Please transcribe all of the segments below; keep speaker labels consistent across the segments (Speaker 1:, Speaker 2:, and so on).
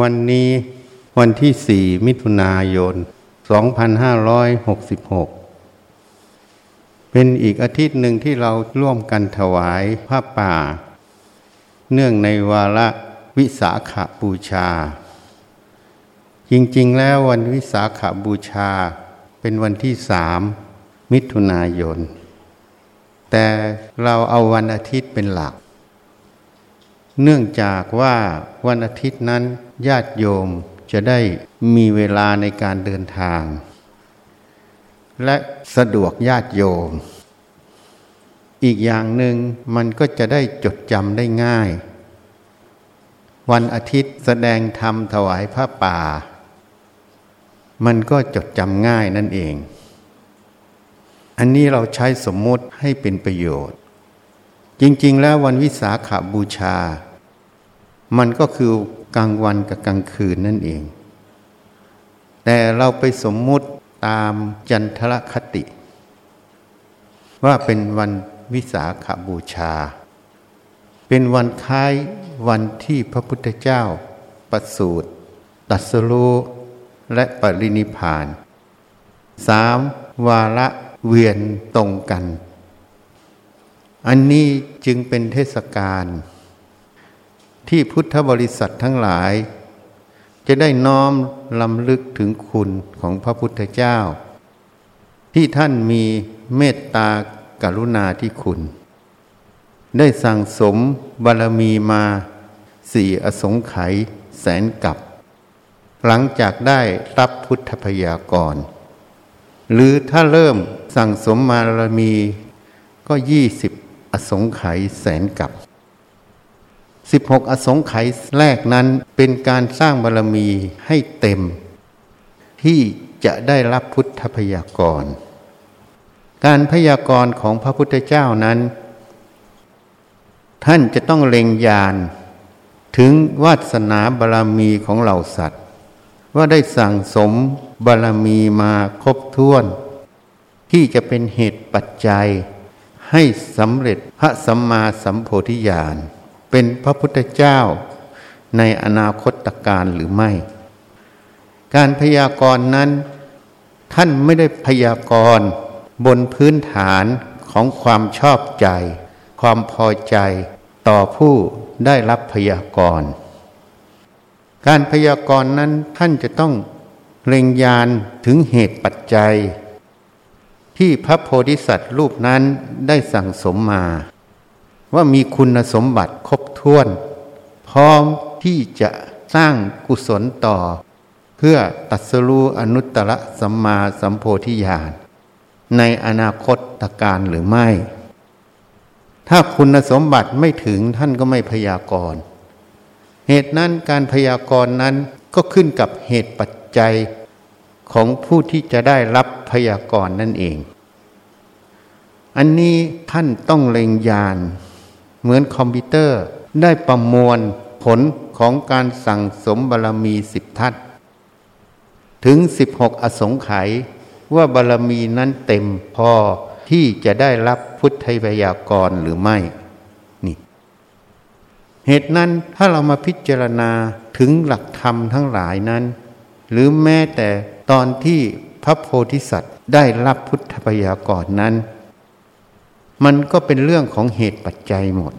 Speaker 1: วันนี้วันที่สี่มิถุนายน 2566 เป็นอีกอาทิตย์หนึ่งที่เราร่วมกันถวายผ้าป่า เนื่องในวาระวิสาขาบูชา จริงๆ แล้ววันวิสาขาบูชาเป็นวันที่สามมิถุนายน แต่เราเอาวันอาทิตย์เป็นหลัก เนื่องจากว่าวันอาทิตย์นั้น ญาติโยมจะได้มีเวลาในการเดินทาง และสะดวกญาติโยม อีกอย่างหนึ่งมันก็จะได้จดจำได้ง่าย วันอาทิตย์แสดงธรรมถวายพระป่า มันก็จดจำง่ายนั่นเอง อันนี้เราใช้สมมุติให้เป็นประโยชน์ จริง ๆ แล้ววันวิสาขาบูชา มันก็คือ กลางวันกับกลางคืนนั่นเอง แต่เราไปสมมุติตามจันทรคติ ว่าเป็นวันวิสาขาบูชา เป็นวันคล้ายวันที่พระพุทธเจ้า ประสูติตัสรู้และปรินิพานสามวาระเวียนตรงกัน อันนี้จึงเป็นเทศกาล ที่พุทธบริษัททั้งหลาย จะได้น้อมลำลึกถึงคุณของพระพุทธเจ้า ที่ท่านมีเมตตากรุณาที่คุณ ได้สั่งสมบารมีมาสี่อสงไขยแสนกับ หลังจากได้รับพุทธพยากร หรือถ้าเริ่มสั่งสมบารมีก็ยี่สิบอสงไขยแสนกับ สิบหกอสงไขยแรกนั้นเป็นการสร้างบารรมีให้เต็ม ที่จะได้รับพุทธพยากร การพยากรณ์ของพระพุทธเจ้านั้น ท่านจะต้องเล็งยาน ถึงวาสนาบารรมีของเหล่าสัตว์ ว่าได้สั่งสมบารรมีมาครบถ้วน ที่จะเป็นเหตุปัจจัยให้สำเร็จพระสัมมาสัมโพธิญาณ เป็นพระพุทธเจ้าในอนาคตการหรือไม่ การพยากรณ์นั้น ท่านไม่ได้พยากรณ์บนพื้นฐานของความชอบใจ ความพอใจต่อผู้ได้รับพยากรณ์การพยากรณ์นั้นท่านจะต้องเล็งยานถึงเหตุปัจจัย ที่พระโพธิสัตว์รูปนั้นได้สั่งสมมา ว่ามีคุณสมบัติครบ ถ้วน พร้อมที่จะสร้างกุศลต่อ เพื่อตัสรู้อนุตตรสัมมาสัมโพธิญาณในอนาคตตการหรือไม่ ถ้าคุณสมบัติไม่ถึงท่านก็ไม่พยากรณ์เหตุนั้นการพยากรณ์นั้นก็ขึ้นกับเหตุปัจจัยของผู้ที่จะได้รับพยากรณ์นั่นเอง อันนี้ท่านต้องเล็งยาน เหมือนคอมพิวเตอร์ ได้ประมวลผลของการสั่งสมบารรมีสิบทัศถึงสิบหกอสงไขยว่าบารรมีนั้นเต็มพอที่จะได้รับพุทธพยากรหรือไม่นี่ เหตุนั้นถ้าเรามาพิจารณาถึงหลักธรรมทั้งหลายนั้น หรือแม้แต่ตอนที่พระโพธิสัตว์ได้รับพุทธพยากรนั้น มันก็เป็นเรื่องของเหตุปัจจัยหมด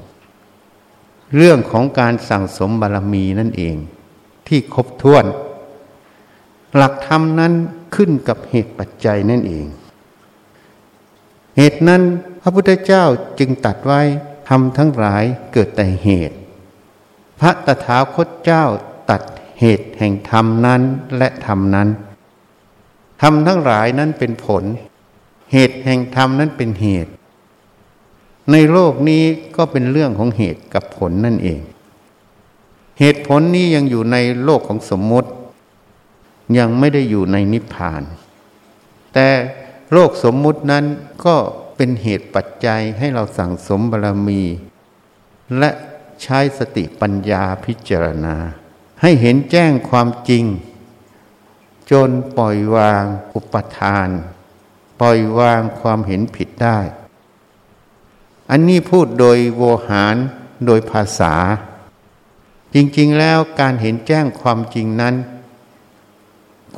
Speaker 1: เรื่องของการสั่งสมบารมีนั่นเอง ที่ครบถ้วน หลักธรรมนั้นขึ้นกับเหตุปัจจัยนั่นเอง เหตุนั้นพระพุทธเจ้าจึงตัดไว้ทำทั้งหลายเกิดแต่เหตุ พระตถาคตเจ้าตัดเหตุแห่งธรรมนั้นและธรรมนั้นธรรมทั้งหลายนั้นเป็นผล เหตุแห่งธรรมนั้นเป็นเหตุ ในโลกนี้ก็เป็นเรื่องของเหตุกับผลนั่นเอง เหตุผลนี้ยังอยู่ในโลกของสมมติ ยังไม่ได้อยู่ในนิพพาน แต่โลกสมมุตินั้นก็เป็นเหตุปัจจัยให้เราสั่งสมบารมี และใช้สติปัญญาพิจารณา ให้เห็นแจ้งความจริง จนปล่อยวางอุปทาน ปล่อยวางความเห็นผิดได้ อันนี้พูดโดยโวหารโดยภาษา จริงๆแล้วการเห็นแจ้งความจริงนั้น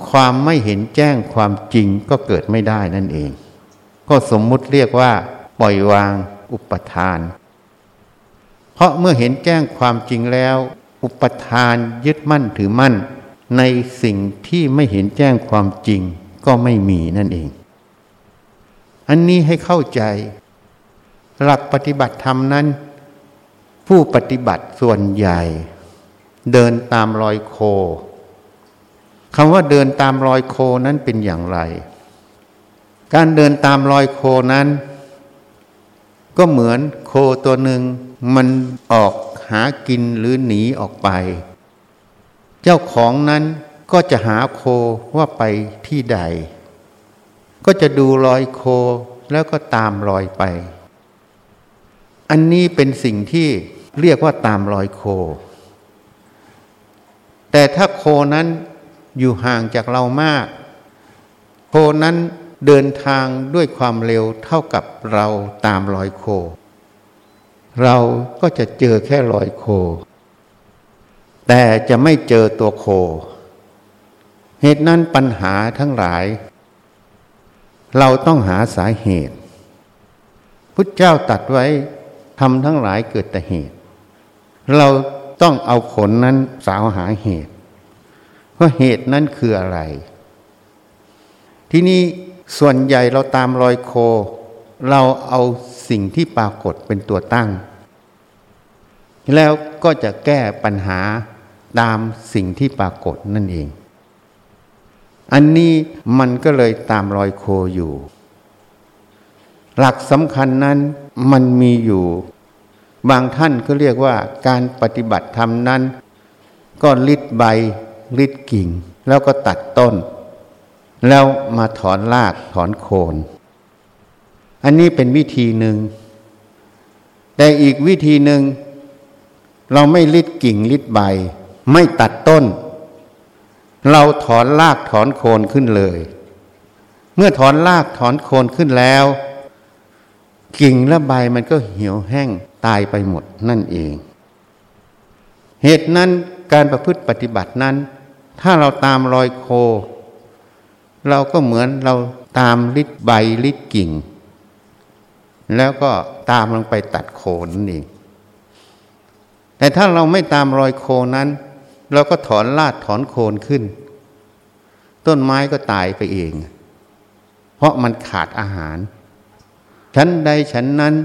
Speaker 1: ความไม่เห็นแจ้งความจริงก็เกิดไม่ได้นั่นเอง ก็สมมุติเรียกว่า ปล่อยวางอุปทาน เพราะเมื่อเห็นแจ้งความจริงแล้ว อุปทานยึดมั่นถือมั่น ในสิ่งที่ไม่เห็นแจ้งความจริงก็ไม่มีนั่นเอง อันนี้ให้เข้าใจ หลักปฏิบัติธรรมนั้น ผู้ปฏิบัติส่วนใหญ่ เดินตามรอยโคคำว่าเดินตามรอยโคนั้นเป็นอย่างไร การเดินตามรอยโคนั้น ก็เหมือนโคตัวหนึ่งมันออกหากินหรือหนีออกไป เจ้าของนั้นก็จะหาโคว่าไปที่ใด ก็จะดูรอยโคแล้วก็ตามรอยไป อันนี้เป็นสิ่งที่เรียกว่าตามรอยโค แต่ถ้าโคนั้นอยู่ห่างจากเรามาก โคนั้นเดินทางด้วยความเร็วเท่ากับเราตามรอยโค เราก็จะเจอแค่รอยโค แต่จะไม่เจอตัวโค เหตุนั้นปัญหาทั้งหลาย เราต้องหาสาเหตุ พุทธเจ้าตัดไว้ ทำทั้งหลายเกิดแต่เหตุ เราต้องเอาผลนั้นสาวหาเหตุว่าเหตุนั้นคืออะไร ที่นี้ส่วนใหญ่เราตามรอยโค เราเอาสิ่งที่ปรากฏเป็นตัวตั้ง แล้วก็จะแก้ปัญหาตามสิ่งที่ปรากฏนั่นเอง อันนี้มันก็เลยตามรอยโคอยู่ หลักสำคัญนั้น มันมีอยู่ บางท่านก็เรียกว่าการปฏิบัติธรรมนั้น ก็ลิดใบลิดกิ่ง แล้วก็ตัดต้น แล้วมาถอนรากถอนโคน อันนี้เป็นวิธีหนึ่ง แต่อีกวิธีหนึ่ง เราไม่ลิดกิ่งลิดใบ ไม่ตัดต้น เราถอนรากถอนโคนขึ้นเลย เมื่อถอนรากถอนโคนขึ้นแล้ว กิ่งและใบมันก็เหี่ยวแห้งตายไปหมดนั่นเอง เหตุนั้นการประพฤติปฏิบัตินั้น ถ้าเราตามรอยโค เราก็เหมือนเราตามลิดใบลิดกิ่ง แล้วก็ตามลงไปตัดโคนนั่นเอง แต่ถ้าเราไม่ตามรอยโคนั้น เราก็ถอนลาดถอนโคนขึ้น ต้นไม้ก็ตายไปเอง เพราะมันขาดอาหาร ฉันใดฉันนั้น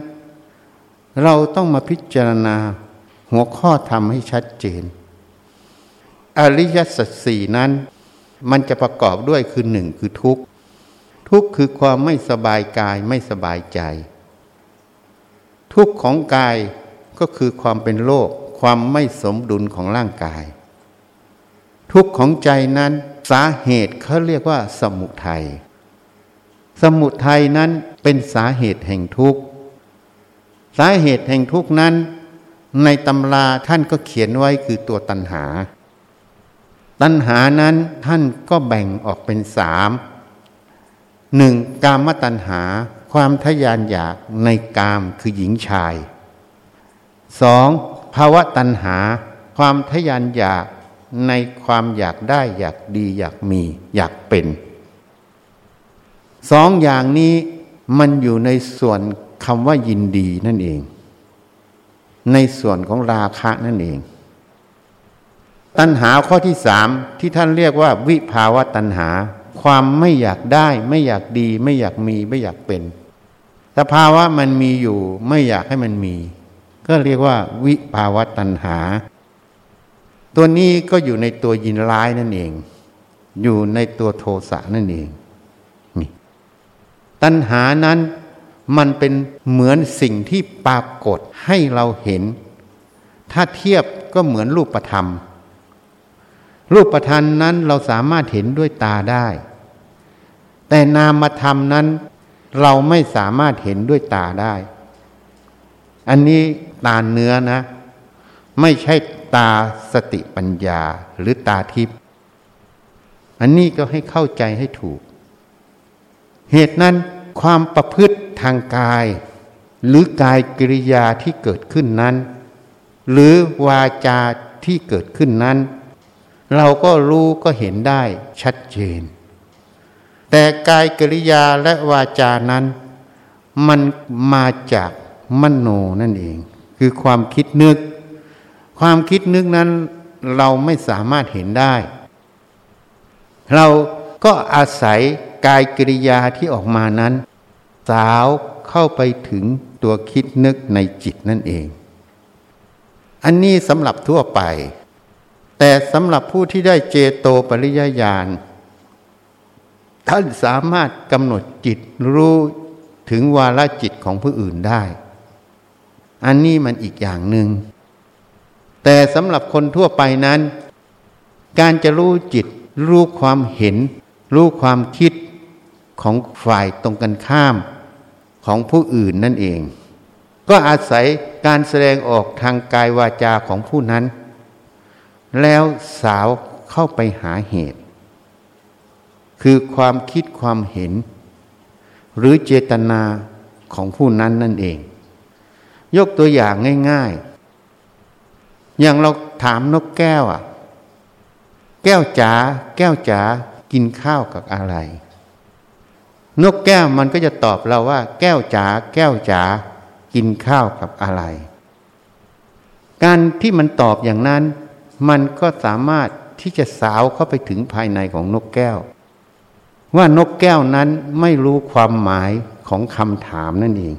Speaker 1: เราต้องมาพิจารณาหัวข้อทำให้ชัดเจน อริยสัจสี่นั้น มันจะประกอบด้วยคือหนึ่งคือทุกข์ ทุกข์คือความไม่สบายกายไม่สบายใจ ทุกข์ของกายก็คือความเป็นโรคความไม่สมดุลของร่างกาย ทุกข์ของใจนั้นสาเหตุเขาเรียกว่าสมุทัย สมุทัยนั้นเป็นสาเหตุแห่งทุกข์ สาเหตุแห่งทุกข์นั้น ในตำราท่านก็เขียนไว้คือตัวตัณหา ตัณหานั้นท่านก็แบ่งออกเป็นสามหนึ่งกามตัณหาความทยานอยากในกามคือหญิงชายสองภาวะตัณหา ความทยานอยากในความอยากได้อยากดีอยากมีอยากเป็น สองอย่างนี้มันอยู่ในส่วนคำว่ายินดีนั่นเอง ในส่วนของราคะนั่นเอง ตัณหาข้อที่สามที่ท่านเรียกว่า วิภาวะตัณหา ความไม่อยากได้ ไม่อยากดี ไม่อยากมีไม่อยากเป็น สภาวะมันมีอยู่ไม่อยากให้มันมี ก็เรียกว่า วิภาวะตัณหา ตัวนี้ก็อยู่ในตัวยินร้ายนั่นเอง อยู่ในตัวโทสะนั่นเอง ตัณหานั้นมันเป็นเหมือนสิ่งที่ปรากฏให้เราเห็น ถ้าเทียบก็เหมือนรูปธรรม รูปธรรมนั้นเราสามารถเห็นด้วยตาได้ แต่นามธรรมนั้นเราไม่สามารถเห็นด้วยตาได้ อันนี้ตาเนื้อนะ ไม่ใช่ตาสติปัญญาหรือตาทิพย์ อันนี้ก็ให้เข้าใจให้ถูก เหตุนั้น ความประพฤติทางกาย หรือกายกิริยาที่เกิดขึ้นนั้น หรือวาจาที่เกิดขึ้นนั้น เราก็รู้ก็เห็นได้ชัดเจน แต่กายกิริยาและวาจานั้น มันมาจากมโนนั่นเอง คือความคิดนึก ความคิดนึกนั้นเราไม่สามารถเห็นได้ เราก็อาศัย กายกริยาที่ออกมานั้น สาวเข้าไปถึงตัวคิดนึกในจิตนั่นเอง อันนี้สำหรับทั่วไป แต่สำหรับผู้ที่ได้เจโตปริยญาณท่านสามารถกำหนดจิตรู้ถึงวาลจิตของผู้อื่นได้ อันนี้มันอีกอย่างหนึง่ง แต่สำหรับคนทั่วไปนั้น การจะรู้จิต รู้ความเห็น รู้ความคิด ของฝ่ายตรงกันข้ามของผู้อื่นนั่นเอง ก็อาศัยการแสดงออกทางกายวาจาของผู้นั้น แล้วสาวเข้าไปหาเหตุ คือความคิดความเห็น หรือเจตนาของผู้นั้นนั่นเอง ยกตัวอย่างง่ายๆ อย่างเราถามนกแก้วอะ แก้วจ๋าแก้วจ๋ากินข้าวกับอะไร นกแก้วมันก็จะตอบเราว่า แก้วจ๋าแก้วจ๋ากินข้าวกับอะไร การที่มันตอบอย่างนั้น มันก็สามารถที่จะสาวเข้าไปถึงภายในของนกแก้ว ว่านกแก้วนั้นไม่รู้ความหมายของคำถามนั่นเอง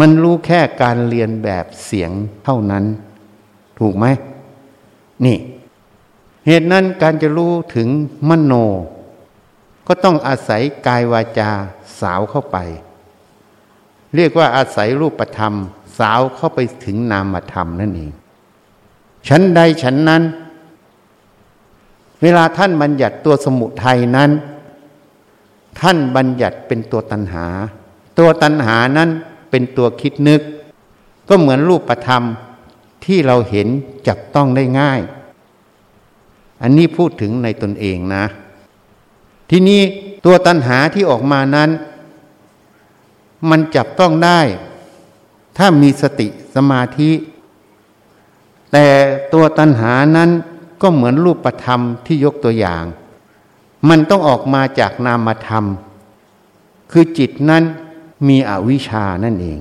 Speaker 1: มันรู้แค่การเรียนแบบเสียงเท่านั้น ถูกไหมนี่ เหตุนั้นการจะรู้ถึงมโน ก็ต้องอาศัยกายวาจาสาวเข้าไป เรียกว่าอาศัยรูปธรรม สาวเข้าไปถึงนามธรรมนั่นเองชั้นใดชั้นนั้น เวลาท่านบัญญัติตัวสมุทัยนั้น ท่านบัญญัติเป็นตัวตัณหา ตัวตัณหานั้นเป็นตัวคิดนึก ก็เหมือนรูปธรรมที่เราเห็นจับต้องได้ง่าย อันนี้พูดถึงในตนเองนะ ทีนี้ตัวตัณหาที่ออกมานั้น มันจับต้องได้ ถ้ามีสติสมาธิ แต่ตัวตัณหานั้นก็เหมือนรูปธรรมที่ยกตัวอย่าง มันต้องออกมาจากนามธรรม คือจิตนั้นมีอวิชชานั่นเอง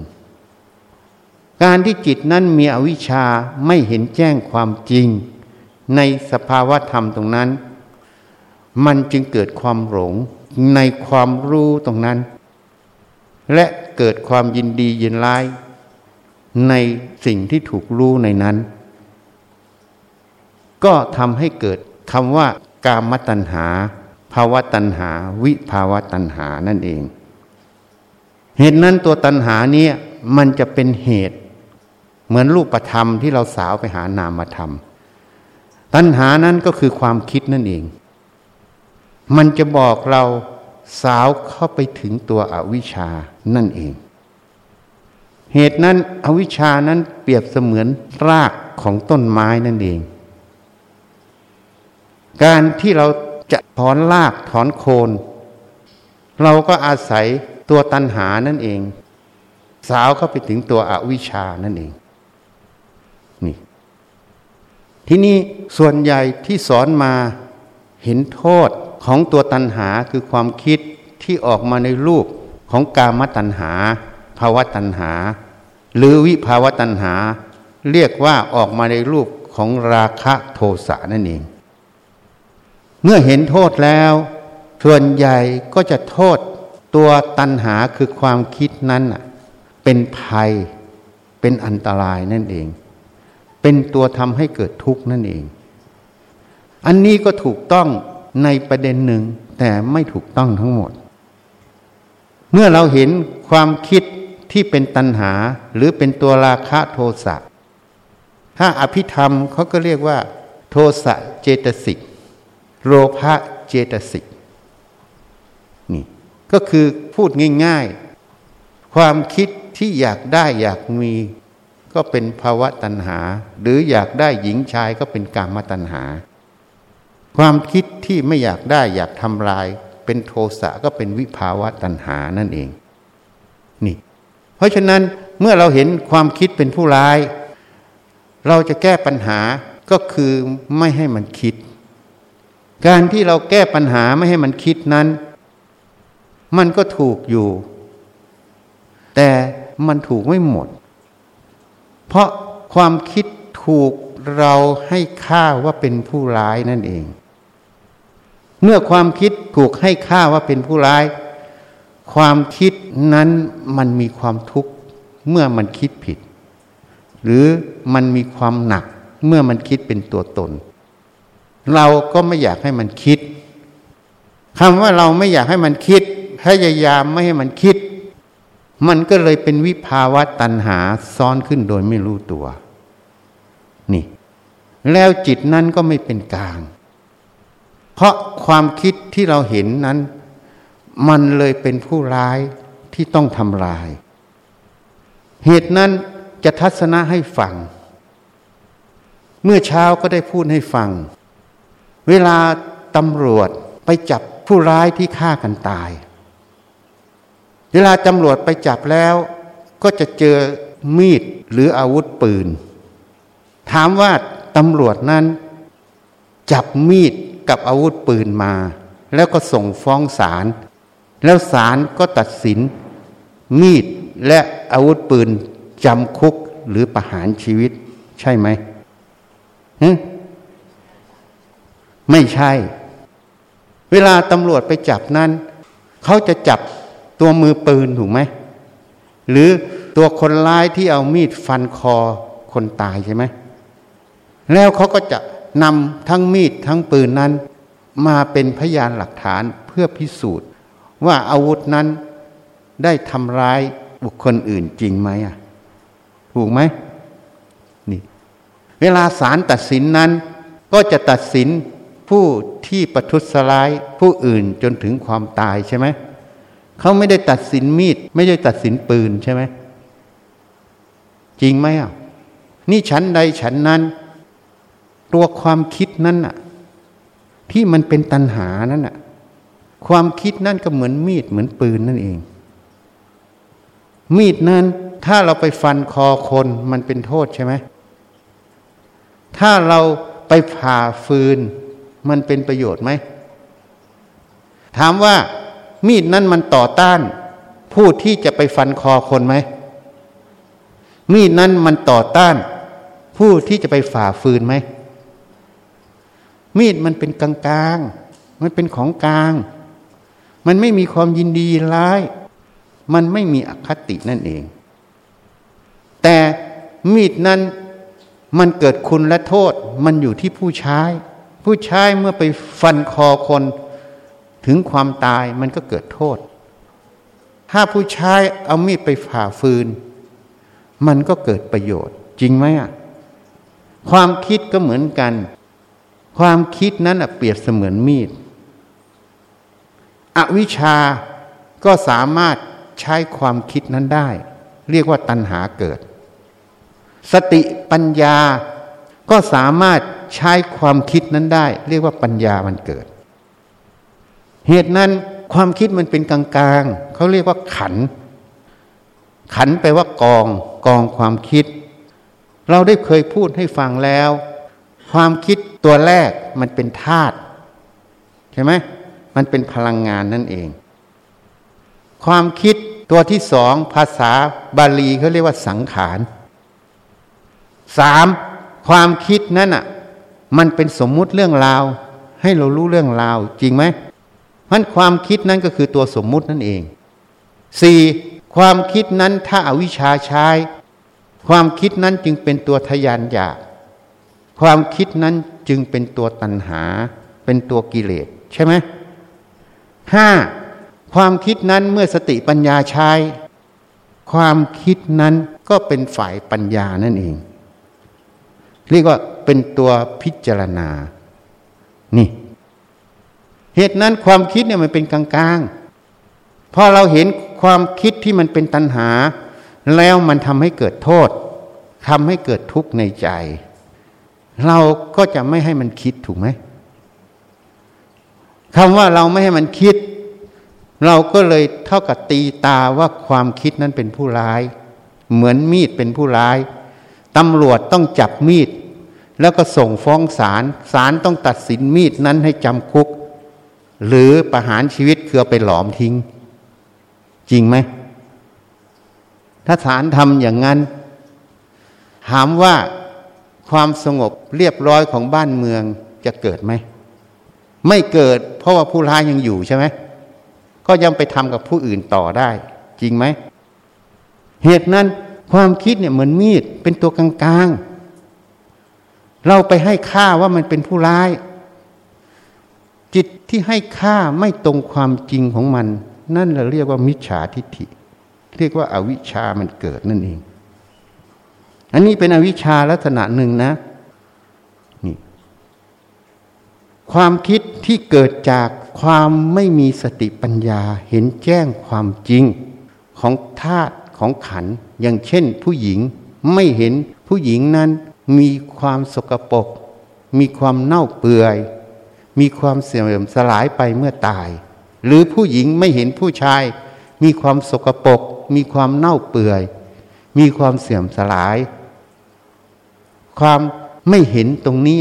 Speaker 1: การที่จิตนั้นมีอวิชชาไม่เห็นแจ้งความจริง ในสภาวะธรรมตรงนั้น มันจึงเกิดความหลงในความรู้ตรงนั้น และเกิดความยินดียินร้าย ในสิ่งที่ถูกรู้ในนั้น ก็ทำให้เกิดคำว่ากามตัณหาภาวะตัณหา วิภาวะตัณหานั่นเอง เหตุนั้นตัวตัณหานี้มันจะเป็นเหตุ เหมือนรูปธรรมที่เราสาวไปหานามธรรม ตัณหานั้นก็คือความคิดนั่นเอง มันจะบอกเราสาวเข้าไปถึงตัวอวิชานั่นเอง เหตุนั้นอวิชานั้นเปรียบเสมือนรากของต้นไม้นั่นเอง การที่เราจะถอนรากถอนโคน เราก็อาศัยตัวตันหานั่นเอง สาวเข้าไปถึงตัวอวิชานั่นเองนี่ที่นี่ส่วนใหญ่ที่สอนมาเห็นโทษ ของตัวตัณหาคือความคิดที่ออกมาในรูปของกามตัณหา ภาวะตัณหา หรือวิภาวะตัณหา เรียกว่าออกมาในรูปของราคะโทสะนั่นเอง เมื่อเห็นโทษแล้ว ส่วนใหญ่ก็จะโทษตัวตัณหาคือความคิดนั้นเป็นภัยเป็นอันตรายนั่นเอง เป็นตัวทำให้เกิดทุกข์นั่นเอง อันนี้ก็ถูกต้อง ในประเด็นหนึ่ง แต่ไม่ถูกต้องทั้งหมด เมื่อเราเห็นความคิดที่เป็นตัณหาหรือเป็นตัวราคะโทสะถ้าอภิธรรมเขาก็เรียกว่า โทสะเจตสิกโลภะเจตสิกนี่ก็คือพูดง่าย ๆ ความคิดที่อยากได้อยากมี ก็เป็นภาวะตัณหา หรืออยากได้หญิงชายก็เป็นกามตัณหา ความคิดที่ไม่อยากได้อยากทำลาย เป็นโทสะก็เป็นวิภาวะตัณหานั่นเองนี่ เพราะฉะนั้นเมื่อเราเห็นความคิดเป็นผู้ร้าย เราจะแก้ปัญหาก็คือไม่ให้มันคิด การที่เราแก้ปัญหาไม่ให้มันคิดนั้น มันก็ถูกอยู่ แต่มันถูกไม่หมด เพราะความคิดถูกเราให้ค่าว่าเป็นผู้ร้ายนั่นเอง เมื่อความคิดถูกให้ค่าว่าเป็นผู้ร้าย ความคิดนั้นมันมีความทุกข์เมื่อมันคิดผิด หรือมันมีความหนักเมื่อมันคิดเป็นตัวตน เราก็ไม่อยากให้มันคิดคำว่าเราไม่อยากให้มันคิดพยายามไม่ให้มันคิด มันก็เลยเป็นวิภาวะตัณหาซ้อนขึ้นโดยไม่รู้ตัว นี่ แล้วจิตนั้นก็ไม่เป็นกลาง เพราะความคิดที่เราเห็นนั้น มันเลยเป็นผู้ร้ายที่ต้องทำลาย เหตุนั้นจะทัศนะให้ฟัง เมื่อเช้าก็ได้พูดให้ฟัง เวลาตำรวจไปจับผู้ร้ายที่ฆ่ากันตาย เวลาตำรวจไปจับแล้ว ก็จะเจอมีดหรืออาวุธปืน ถามว่าตำรวจนั้น จับมีด กับอาวุธปืนมา แล้วก็ส่งฟ้องศาลแล้วศาลก็ตัดสิน มีดและอาวุธปืนจำคุกหรือประหารชีวิต ใช่ไหมไม่ใช่ เวลาตำรวจไปจับนั้น เขาจะจับตัวมือปืนถูกไหม หรือตัวคนร้ายที่เอามีดฟันคอคนตายใช่ไหม แล้วเขาก็จะ นำทั้งมีดทั้งปืนนั้น มาเป็นพยานหลักฐานเพื่อพิสูจน์ ว่าอาวุธนั้นได้ทำร้ายบุคคลอื่นจริงไหมอะถูกไหมนี่เวลาศาลตัดสินนั้น ก็จะตัดสินผู้ที่ประทุษร้ายผู้อื่นจนถึงความตายใช่ไหมเขาไม่ได้ตัดสินมีด ไม่ได้ตัดสินปืนใช่ไหมจริงไหมอะนี่ฉันใดฉันนั้น ตัวความคิดนั้นน่ะ ที่มันเป็นตัณหานั่นน่ะ ความคิดนั่นก็เหมือนมีดเหมือนปืนนั่นเอง มีดนั้น ถ้าเราไปฟันคอคนมันเป็นโทษใช่ไหมถ้าเราไปผ่าฟืน มันเป็นประโยชน์ไหม ถามว่า มีดนั้นมันต่อต้าน ผู้ที่จะไปฟันคอคนไหม มีดนั้นมันต่อต้าน ผู้ที่จะไปฝ่าฟืนไหม มีดมันเป็นกลางกลางมันเป็นของกลาง มันไม่มีความยินดีร้าย มันไม่มีอคตินั่นเอง แต่มีดนั้นมันเกิดคุณและโทษ มันอยู่ที่ผู้ใช้ ผู้ใช้เมื่อไปฟันคอคนถึงความตายมันก็เกิดโทษ ถ้าผู้ใช้เอามีดไปผ่าฟืน มันก็เกิดประโยชน์ จริงไหมอะ ความคิดก็เหมือนกัน ความคิดนั้นเปรียบเสมือนมีด อวิชาก็สามารถใช้ความคิดนั้นได้ เรียกว่าตัณหาเกิด สติปัญญาก็สามารถใช้ความคิดนั้นได้ เรียกว่าปัญญามันเกิด เหตุนั้นความคิดมันเป็นกลางๆเขาเรียกว่าขัน ขันแปลว่ากองกองความคิด เราได้เคยพูดให้ฟังแล้ว ความคิด ตัวแรกมันเป็นธาตุใช่ไหมมันเป็นพลังงานนั่นเอง ความคิดตัวที่สองภาษาบาลีเขาเรียกว่าสังขารสามความคิดนั้นอะ มันเป็นสมมุติเรื่องราว ให้เรารู้เรื่องราว จริงไหมมันความคิดนั้นก็คือตัวสมมุตินั่นเองสี่ความคิดนั้นถ้าอาวิชชาใช้ ความคิดนั้นจึงเป็นตัวทยานอยาก ความคิดนั้นจึงเป็นตัวตัณหา เป็นตัวกิเลสใช่ไหมห้าความคิดนั้นเมื่อสติปัญญาใช้ ความคิดนั้นก็เป็นฝ่ายปัญญานั่นเอง เรียกว่าเป็นตัวพิจารณา นี่ เหตุนั้นความคิดเนี่ยมันเป็นกลางๆพอเราเห็นความคิดที่มันเป็นตัณหา แล้วมันทำให้เกิดโทษทำให้เกิดทุกข์ในใจ เราก็จะไม่ให้มันคิดถูกไหมคำว่าเราไม่ให้มันคิด เราก็เลยเท่ากับตีตาว่าความคิดนั้นเป็นผู้ร้าย เหมือนมีดเป็นผู้ร้ายตำรวจต้องจับมีด แล้วก็ส่งฟ้องศาลศาลต้องตัดสินมีดนั้นให้จำคุก หรือประหารชีวิตคือไปหลอมทิ้ง จริงไหม ถ้าศาลทำอย่างนั้นถามว่า ความสงบเรียบร้อยของบ้านเมืองจะเกิดไหม ไม่เกิด เพราะว่าผู้ร้ายยังอยู่ใช่ไหมก็ยังไปทำกับผู้อื่นต่อได้ จริงไหม เหตุนั้นความคิดเนี่ยเหมือนมีดเป็นตัวกลางๆ เราไปให้ค่าว่ามันเป็นผู้ร้าย จิตที่ให้ค่าไม่ตรงความจริงของมัน นั่นเราเรียกว่ามิจฉาทิฏฐิ เรียกว่าอาวิชามันเกิดนั่นเอง อันนี้เป็นอวิชชาลักษณะหนึ่งนะนี่ความคิดที่เกิดจากความไม่มีสติปัญญาเห็นแจ้งความจริงของธาตุของขัน อย่างเช่นผู้หญิงไม่เห็นผู้หญิงนั้นมีความสกปรกมีความเน่าเปื่อย มีความเสื่อมสลายไปเมื่อตาย หรือผู้หญิงไม่เห็นผู้ชาย มีความสกปรกมีความเน่าเปื่อย มีความเสื่อมสลาย ความไม่เห็นตรงนี้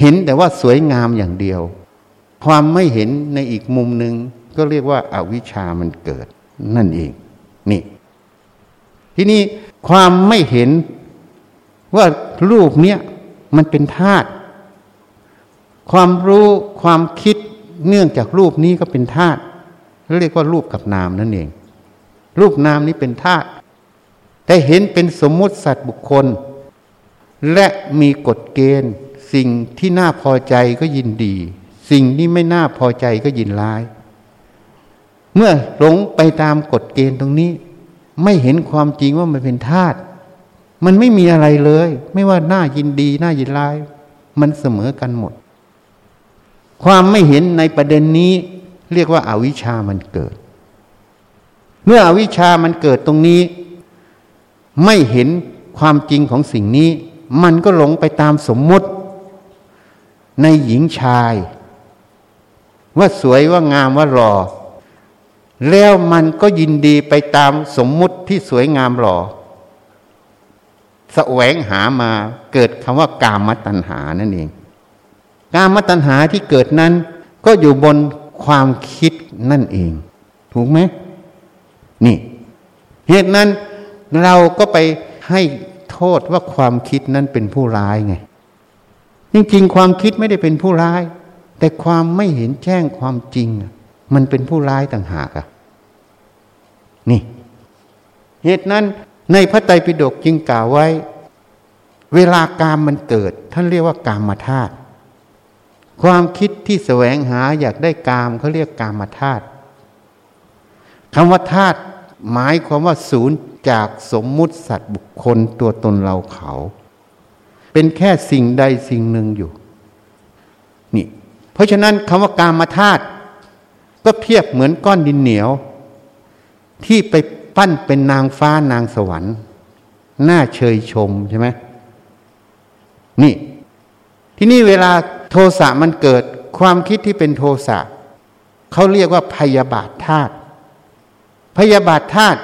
Speaker 1: เห็นแต่ว่าสวยงามอย่างเดียว ความไม่เห็นในอีกมุมหนึ่งก็เรียกว่าอาวิชามันเกิด นั่นเองนี่ ทีนี้ความไม่เห็นว่ารูปเนี้ยมันเป็นธาตุความรู้ความคิดเนื่องจากรูปนี้ก็เป็นธาตุเรียกว่ารูปกับนามนั่นเอง รูปนามนี้เป็นธาตุแต่เห็นเป็นสมมุติสัตว์บุคคล และมีกฎเกณฑ์ สิ่งที่น่าพอใจก็ยินดี สิ่งที่ไม่น่าพอใจก็ยินร้าย เมื่อหลงไปตามกฎเกณฑ์ตรงนี้ ไม่เห็นความจริงว่ามันเป็นธาตุมันไม่มีอะไรเลย ไม่ว่าน้ายินดีน้ายินร้าย มันเสมอกันหมด ความไม่เห็นในประเด็นนี้ เรียกว่าอาวิชามันเกิด เมื่ออวิชามันเกิดตรงนี้ ไม่เห็นความจริงของสิ่งนี้ มันก็หลงไปตามสมมุติ ในหญิงชาย ว่าสวยว่างามว่าหล่อแล้วมันก็ยินดีไปตามสมมุติที่สวยงามหล่อแสวงหามาเกิดคำว่ากามตัณหานั่นเอง กามตัณหาที่เกิดนั้น ก็อยู่บนความคิดนั่นเอง ถูกไหมนี่เหตุนั้นเราก็ไปให้ ษว่าความคิดนั้นเป็นผู้ร้ายไงจริงๆความคิดไม่ได้เป็นผู้ร้าย แต่ความไม่เห็นแจ้งความจริง มันเป็นผู้ร้ายต่างหากอะนี่ เหตุนั้นในพระไตรปิฎกจึงกล่าวไว้ เวลากามมันเกิด ท่านเรียกว่ากามมาธาตุความคิดที่แสวงหาอยากได้กามเขาเรียกกามมาธาตุคำว่าธาตุ หมายความว่าศูนย์จากสมมุติสัตว์บุคคลตัวตนเราเขา เป็นแค่สิ่งใดสิ่งหนึ่งอยู่ นี่ เพราะฉะนั้นคำว่ากามมาธาตุก็เทียบเหมือนก้อนดินเหนียว ที่ไปปั้นเป็นนางฟ้านางสวรรค์น่าเชยชมใช่ไหมนี่ ที่นี่เวลาโทสะมันเกิดความคิดที่เป็นโทสะเขาเรียกว่าพยาบาทธาตุ พยาบาทธาตุ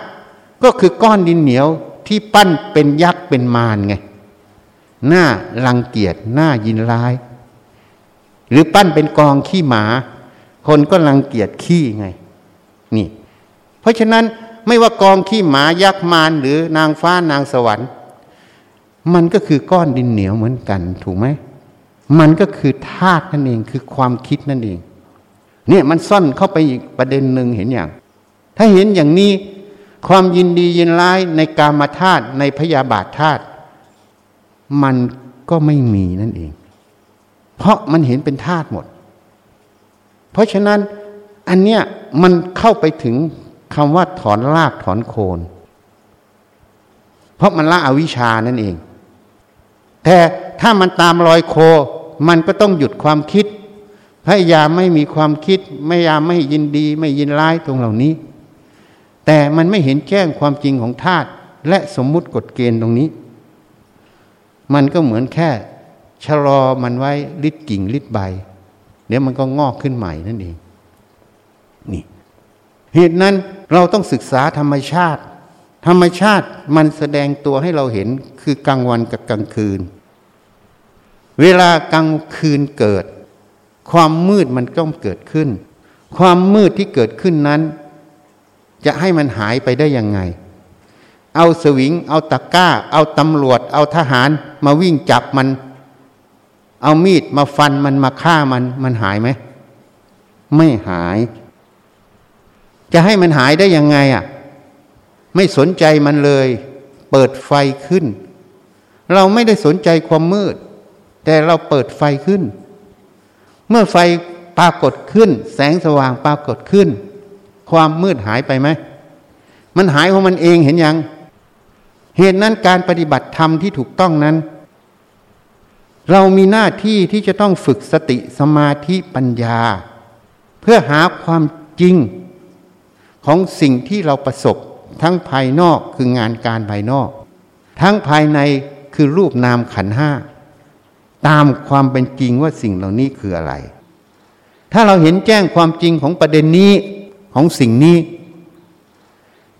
Speaker 1: ก็คือก้อนดินเหนียวที่ปั้นเป็นยักษ์เป็นมารไง หน้ารังเกียจหน้ายินร้าย หรือปั้นเป็นกองขี้หมา คนก็รังเกียจขี้ไง นี่ เพราะฉะนั้นไม่ว่ากองขี้หมายักษ์มารหรือนางฟ้านางสวรรค์ มันก็คือก้อนดินเหนียวเหมือนกัน ถูกไหมมันก็คือธาตุนั่นเองคือความคิดนั่นเอง เนี่ยมันซ่อนเข้าไปอีกประเด็นหนึ่งเห็นอย่าง ถ้าเห็นอย่างนี้ความยินดียินร้ายในกามาธาตุในพยาบาทธาตุมันก็ไม่มีนั่นเอง เพราะมันเห็นเป็นธาตุหมด เพราะฉะนั้นอันเนี้ยมันเข้าไปถึงคำว่าถอนรากถอนโคน เพราะมันละอวิชานั่นเอง แต่ถ้ามันตามรอยโค มันก็ต้องหยุดความคิด พยายามไม่มีความคิด ไม่ยามไม่ยินดี ไม่ยินร้ายตรงเหล่านี้ แต่มันไม่เห็นแจ้งความจริงของธาตุและสมมุติกฎเกณฑ์ตรงนี้ มันก็เหมือนแค่ชะลอมันไว้ลิดกิ่งลิดใบ เดี๋ยวมันก็งอกขึ้นใหม่นั่นเองนี่เหตุนั้นเราต้องศึกษาธรรมชาติ ธรรมชาติมันแสดงตัวให้เราเห็นคือกลางวันกับกลางคืน เวลากลางคืนเกิด ความมืดมันต้องเกิดขึ้น ความมืดที่เกิดขึ้นนั้น จะให้มันหายไปได้ยังไง เอาสวิง เอาตะกร้า เอาตำรวจ เอาทหารมาวิ่งจับมัน เอามีดมาฟันมันมาฆ่ามัน มันหายไหม ไม่หาย จะให้มันหายได้ยังไงอะ ไม่สนใจมันเลย เปิดไฟขึ้น เราไม่ได้สนใจความมืด แต่เราเปิดไฟขึ้น เมื่อไฟปรากฏขึ้น แสงสว่างปรากฏขึ้น ความมืดหายไปไหม มันหายของมันเองเห็นยัง เหตุนั้นการปฏิบัติธรรมที่ถูกต้องนั้น เรามีหน้าที่ที่จะต้องฝึกสติสมาธิปัญญา เพื่อหาความจริงของสิ่งที่เราประสบทั้งภายนอกคืองานการภายนอก ทั้งภายในคือรูปนามขันห้า ตามความเป็นจริงว่าสิ่งเหล่านี้คืออะไร ถ้าเราเห็นแจ้งความจริงของประเด็นนี้ ของสิ่งนี้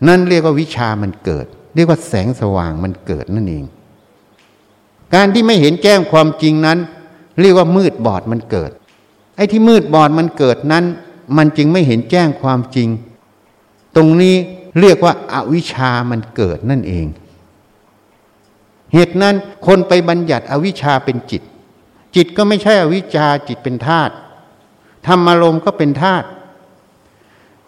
Speaker 1: นั่นเรียกว่าวิชามันเกิด เรียกว่าแสงสว่างมันเกิดนั่นเอง การที่ไม่เห็นแจ้งความจริงนั้น เรียกว่ามืดบอดมันเกิด ไอ้ที่มืดบอดมันเกิดนั้น มันจึงไม่เห็นแจ้งความจริง ตรงนี้เรียกว่าอาวิชามันเกิดนั่นเอง เหตุนั้นคนไปบัญญัติอวิชาเป็นจิต จิตก็ไม่ใช่อวิชชาจิตเป็นธาตุธรรมารมณ์ก็เป็นธาตุ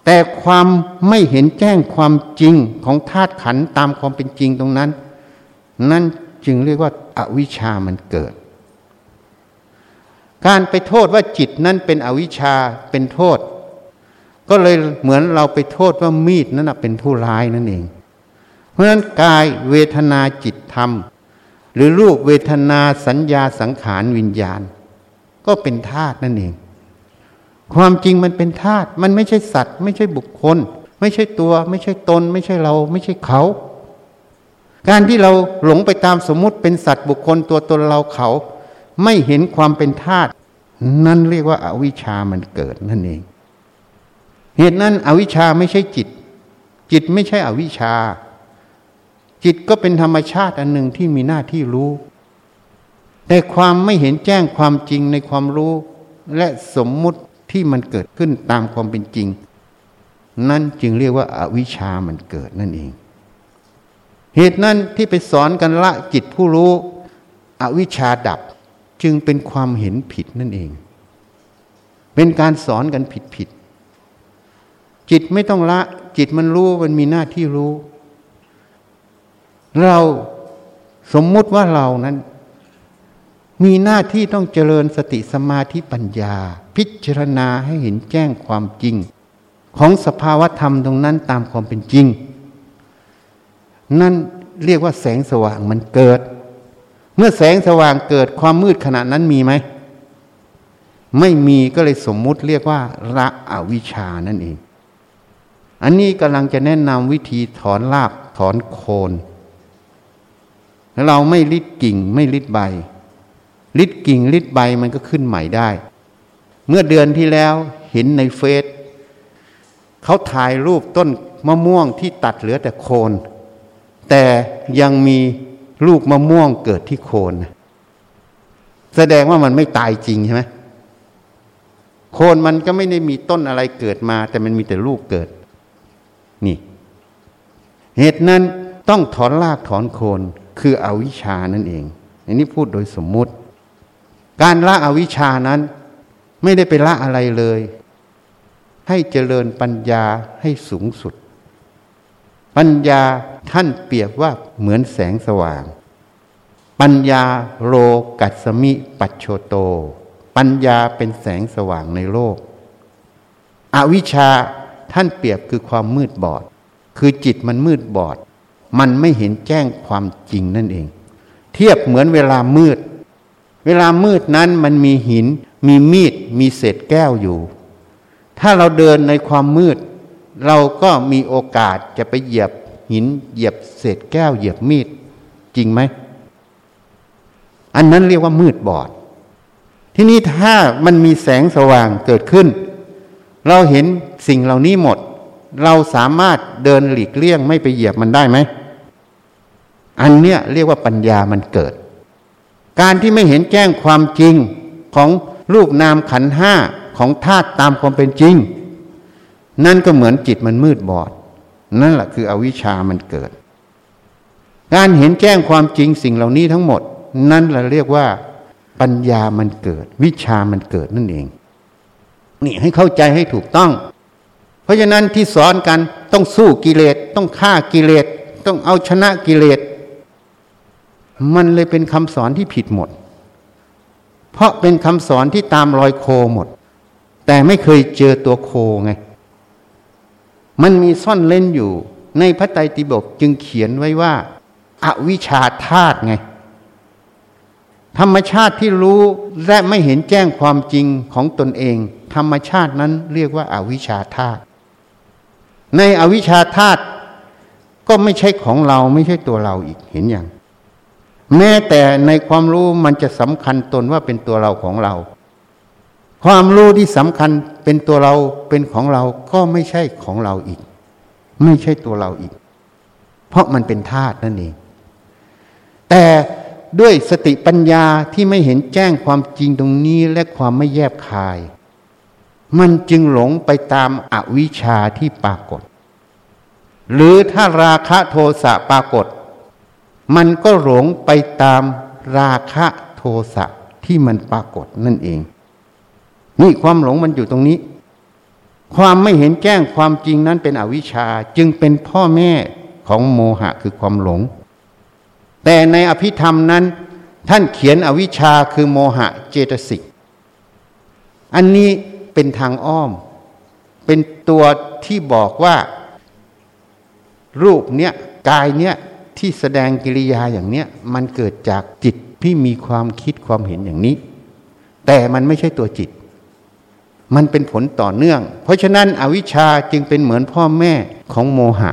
Speaker 1: แต่ความไม่เห็นแจ้งความจริงของธาตุขันตามความเป็นจริงตรงนั้น นั่นจึงเรียกว่าอาวิชามันเกิด การไปโทษว่าจิตนั้นเป็นอวิชชาเป็นโทษ ก็เลยเหมือนเราไปโทษว่ามีดนั้นเป็นผู้ร้ายนั่นเอง เพราะฉะนั้นกายเวทนาจิตธรรม หรือรูปเวทนาสัญญาสังขารวิญญาณ ก็เป็นธาตุนั่นเอง ความจริงมันเป็นธาตุมันไม่ใช่สัตว์ ไม่ใช่บุคคล ไม่ใช่ตัว ไม่ใช่ตน ไม่ใช่เรา ไม่ใช่เขา การที่เราหลงไปตามสมมุติเป็นสัตว์บุคคลตัวตนเราเขา ไม่เห็นความเป็นธาตุนั่นเรียกว่าอาวิชามันเกิดนั่นเอง เหตุนั้นอวิชาไม่ใช่จิต จิตไม่ใช่อวิชชาจิตก็เป็นธรรมชาติอันหนึ่งที่มีหน้าที่รู้ แต่ความไม่เห็นแจ้งความจริงในความรู้ และสมมุติ ที่มันเกิดขึ้นตามความเป็นจริง นั่นจึงเรียกว่าอาวิชามันเกิดนั่นเอง เหตุนั้นที่ไปสอนกันละจิตผู้รู้อวิชชาดับจึงเป็นความเห็นผิดนั่นเอง เป็นการสอนกันผิดผิดจิตไม่ต้องละ จิตมันรู้มันมีหน้าที่รู้ เราสมมุติว่าเรานั้น มีหน้าที่ต้องเจริญสติสมาธิปัญญา พิจารณาให้เห็นแจ้งความจริง ของสภาวธรรมตรงนั้นตามความเป็นจริง นั่นเรียกว่าแสงสว่างมันเกิด เมื่อแสงสว่างเกิดความมืดขณะนั้นมีไหม ไม่มีก็เลยสมมุติเรียกว่าละอวิชานั่นเอง อันนี้กำลังจะแนะนำวิธีถอนรากถอนโคนเราไม่ริดกิ่งไม่ริดใบริดกิ่งริดใบมันก็ขึ้นใหม่ได้ เมื่อเดือนที่แล้วเห็นในเฟซเขาถ่ายรูปต้นมะม่วงที่ตัดเหลือแต่โคน แต่ยังมีลูกมะม่วงเกิดที่โคน แสดงว่ามันไม่ตายจริงใช่ไหมโคนมันก็ไม่ได้มีต้นอะไรเกิดมา แต่มันมีแต่ลูกเกิด นี่ เหตุนั้นต้องถอนรากถอนโคนคืออวิชานั่นเอง อันนี้พูดโดยสมมุติ การละอวิชานั้น ไม่ได้ไปละอะไรเลย ให้เจริญปัญญาให้สูงสุด ปัญญาท่านเปรียบว่าเหมือนแสงสว่าง ปัญญาโลกัสมิปัจโชโต ปัญญาเป็นแสงสว่างในโลก อวิชชาท่านเปรียบคือความมืดบอด คือจิตมันมืดบอด มันไม่เห็นแจ้งความจริงนั่นเอง เทียบเหมือนเวลามืด เวลามืดนั้นมันมีหิน มีมีดมีเศษแก้วอยู่ ถ้าเราเดินในความมืด เราก็มีโอกาสจะไปเหยียบหินเหยียบเศษแก้วเหยียบมีดจริงไหม อันนั้นเรียกว่ามืดบอด ที่นี่ถ้ามันมีแสงสว่างเกิดขึ้น เราเห็นสิ่งเหล่านี้หมด เราสามารถเดินหลีกเลี่ยงไม่ไปเหยียบมันได้ไหม อันเนี้ยเรียกว่าปัญญามันเกิด การที่ไม่เห็นแจ้งความจริงของ รูปนามขันห้าของธาตุตามความเป็นจริง นั่นก็เหมือนจิตมันมืดบอด นั่นแหละคืออวิชามันเกิด การเห็นแจ้งความจริงสิ่งเหล่านี้ทั้งหมด นั่นเราเรียกว่า ปัญญามันเกิด วิชามันเกิดนั่นเอง นี่ให้เข้าใจให้ถูกต้อง เพราะฉะนั้นที่สอนกันต้องสู้กิเลสต้องฆ่ากิเลสต้องเอาชนะกิเลสมันเลยเป็นคำสอนที่ผิดหมด เพราะเป็นคำสอนที่ตามรอยโคหมด แต่ไม่เคยเจอตัวโคไง มันมีซ่อนเล่นอยู่ ในพระไตรปิฎกจึงเขียนไว้ว่าอาวิชชาธาตุไง ธรรมชาติที่รู้และไม่เห็นแจ้งความจริงของตนเอง ธรรมชาตินั้นเรียกว่าอาวิชชาธาตุในอวิชชาธาตุก็ไม่ใช่ของเราไม่ใช่ตัวเราอีกเห็นอย่าง แม้แต่ในความรู้มันจะสำคัญตนว่าเป็นตัวเราของเรา ความรู้ที่สำคัญเป็นตัวเราเป็นของเราก็ไม่ใช่ของเราอีก ไม่ใช่ตัวเราอีก เพราะมันเป็นธาตุนั่นเอง แต่ด้วยสติปัญญาที่ไม่เห็นแจ้งความจริงตรงนี้และความไม่แยบคาย มันจึงหลงไปตามอวิชชาที่ปรากฏ หรือถ้าราคะโทสะปรากฏ มันก็หลงไปตามราคะโทสะที่มันปรากฏนั่นเอง นี่ความหลงมันอยู่ตรงนี้ ความไม่เห็นแจ้งความจริงนั้นเป็นอวิชชาจึงเป็นพ่อแม่ของโมหะคือความหลง แต่ในอภิธรรมนั้น ท่านเขียนอวิชชาคือโมหะเจตสิก อันนี้เป็นทางอ้อม เป็นตัวที่บอกว่า รูปเนี้ยกายเนี้ย ที่แสดงกิริยาอย่างเนี้ยมันเกิดจากจิตที่มีความคิดความเห็นอย่างนี้ แต่มันไม่ใช่ตัวจิต มันเป็นผลต่อเนื่อง เพราะฉะนั้นอวิชชาจึงเป็นเหมือนพ่อแม่ของโมหะ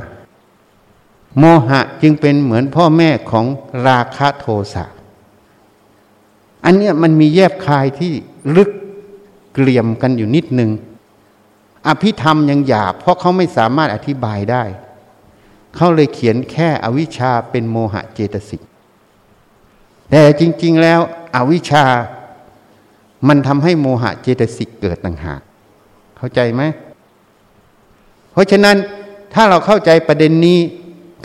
Speaker 1: โมหะจึงเป็นเหมือนพ่อแม่ของราคะโทสะอันเนี้ยมันมีแยบคายที่ลึกเกลี่ยมกันอยู่นิดนึงอภิธรรมยังหยาบเพราะเขาไม่สามารถอธิบายได้ เขาเลยเขียนแค่อวิชชาเป็นโมหะเจตสิกแต่จริง ๆ แล้วอวิชชามันทำให้โมหะเจตสิกเกิดต่างหาก เข้าใจไหม เพราะฉะนั้นถ้าเราเข้าใจประเด็นนี้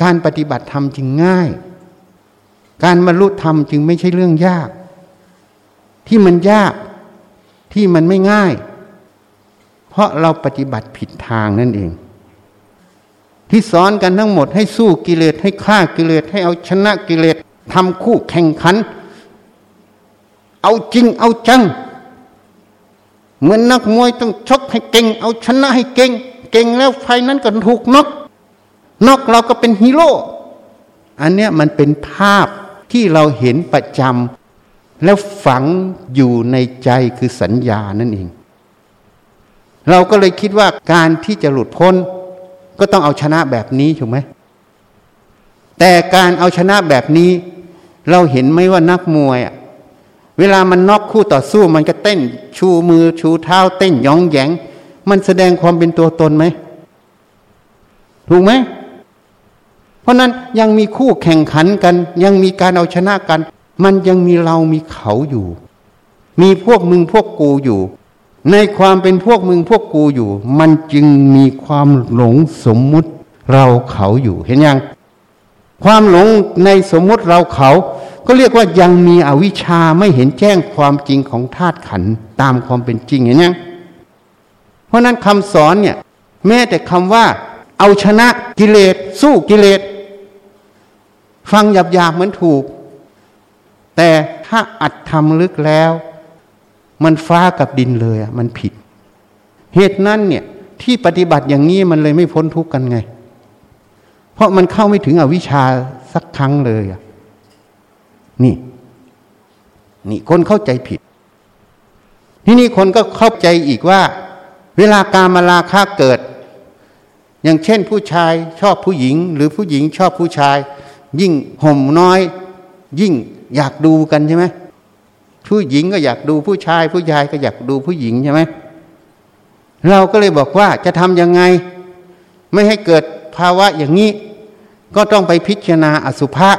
Speaker 1: การปฏิบัติธรรมจึงง่าย การบรรลุธรรมจึงไม่ใช่เรื่องยาก ที่มันยากที่มันไม่ง่าย เพราะเราปฏิบัติผิดทางนั่นเอง ที่สอนกันทั้งหมดให้สู้กิเลสให้ฆ่ากิเลสให้เอาชนะกิเลสทำคู่แข่งขัน เอาจริงเอาจัง เหมือนนักมวยต้องชกให้เก่ง เอาชนะให้เก่ง เก่งแล้วไฟนั้นก็ถูกนกนกเราก็เป็นฮีโร่อันเนี้ยมันเป็นภาพที่เราเห็นประจำแล้วฝังอยู่ในใจคือสัญญานั่นเอง เราก็เลยคิดว่าการที่จะหลุดพ้น ก็ต้องเอาชนะแบบนี้ถูกไหมแต่การเอาชนะแบบนี้ เราเห็นไหมว่านักมวยอะเวลามันน็อกคู่ต่อสู้มันก็เต้น ชูมือชูเท้าเต้นยองแยง มันแสดงความเป็นตัวตนไหมถูกไหมเพราะนั้นยังมีคู่แข่งขันกัน ยังมีการเอาชนะกัน มันยังมีเรามีเขาอยู่ มีพวกมึงพวกกูอยู่ ในความเป็นพวกมึงพวกกูอยู่ มันจึงมีความหลงสมมุติเราเขาอยู่เห็นยัง ความหลงในสมมุติเราเขา ก็เรียกว่ายังมีอวิชชาไม่เห็นแจ้งความจริงของธาตุขันตามความเป็นจริงเห็นยัง เพราะนั้นคำสอนเนี่ย แม้แต่คำว่า เอาชนะกิเลสสู้กิเลส ฟังหยาบๆเหมือนถูก แต่ถ้าอัดทำลึกแล้ว มันฟ้ากับดินเลยอะมันผิด เหตุนั้นเนี่ยที่ปฏิบัติอย่างนี้มันเลยไม่พ้นทุกข์กันไง เพราะมันเข้าไม่ถึงอวิชชาสักครั้งเลยอะนี่ นี่คนเข้าใจผิด ที่นี่คนก็เข้าใจอีกว่า เวลาการมาลาค่าเกิด อย่างเช่นผู้ชายชอบผู้หญิง หรือผู้หญิงชอบผู้ชาย ยิ่งห่มน้อย ยิ่งอยากดูกันใช่ไหม ผู้หญิงก็อยากดูผู้ชาย ผู้ชายก็อยากดูผู้หญิงใช่ไหมเราก็เลยบอกว่าจะทำยังไง ไม่ให้เกิดภาวะอย่างนี้ ก็ต้องไปพิจารณาอสุภะ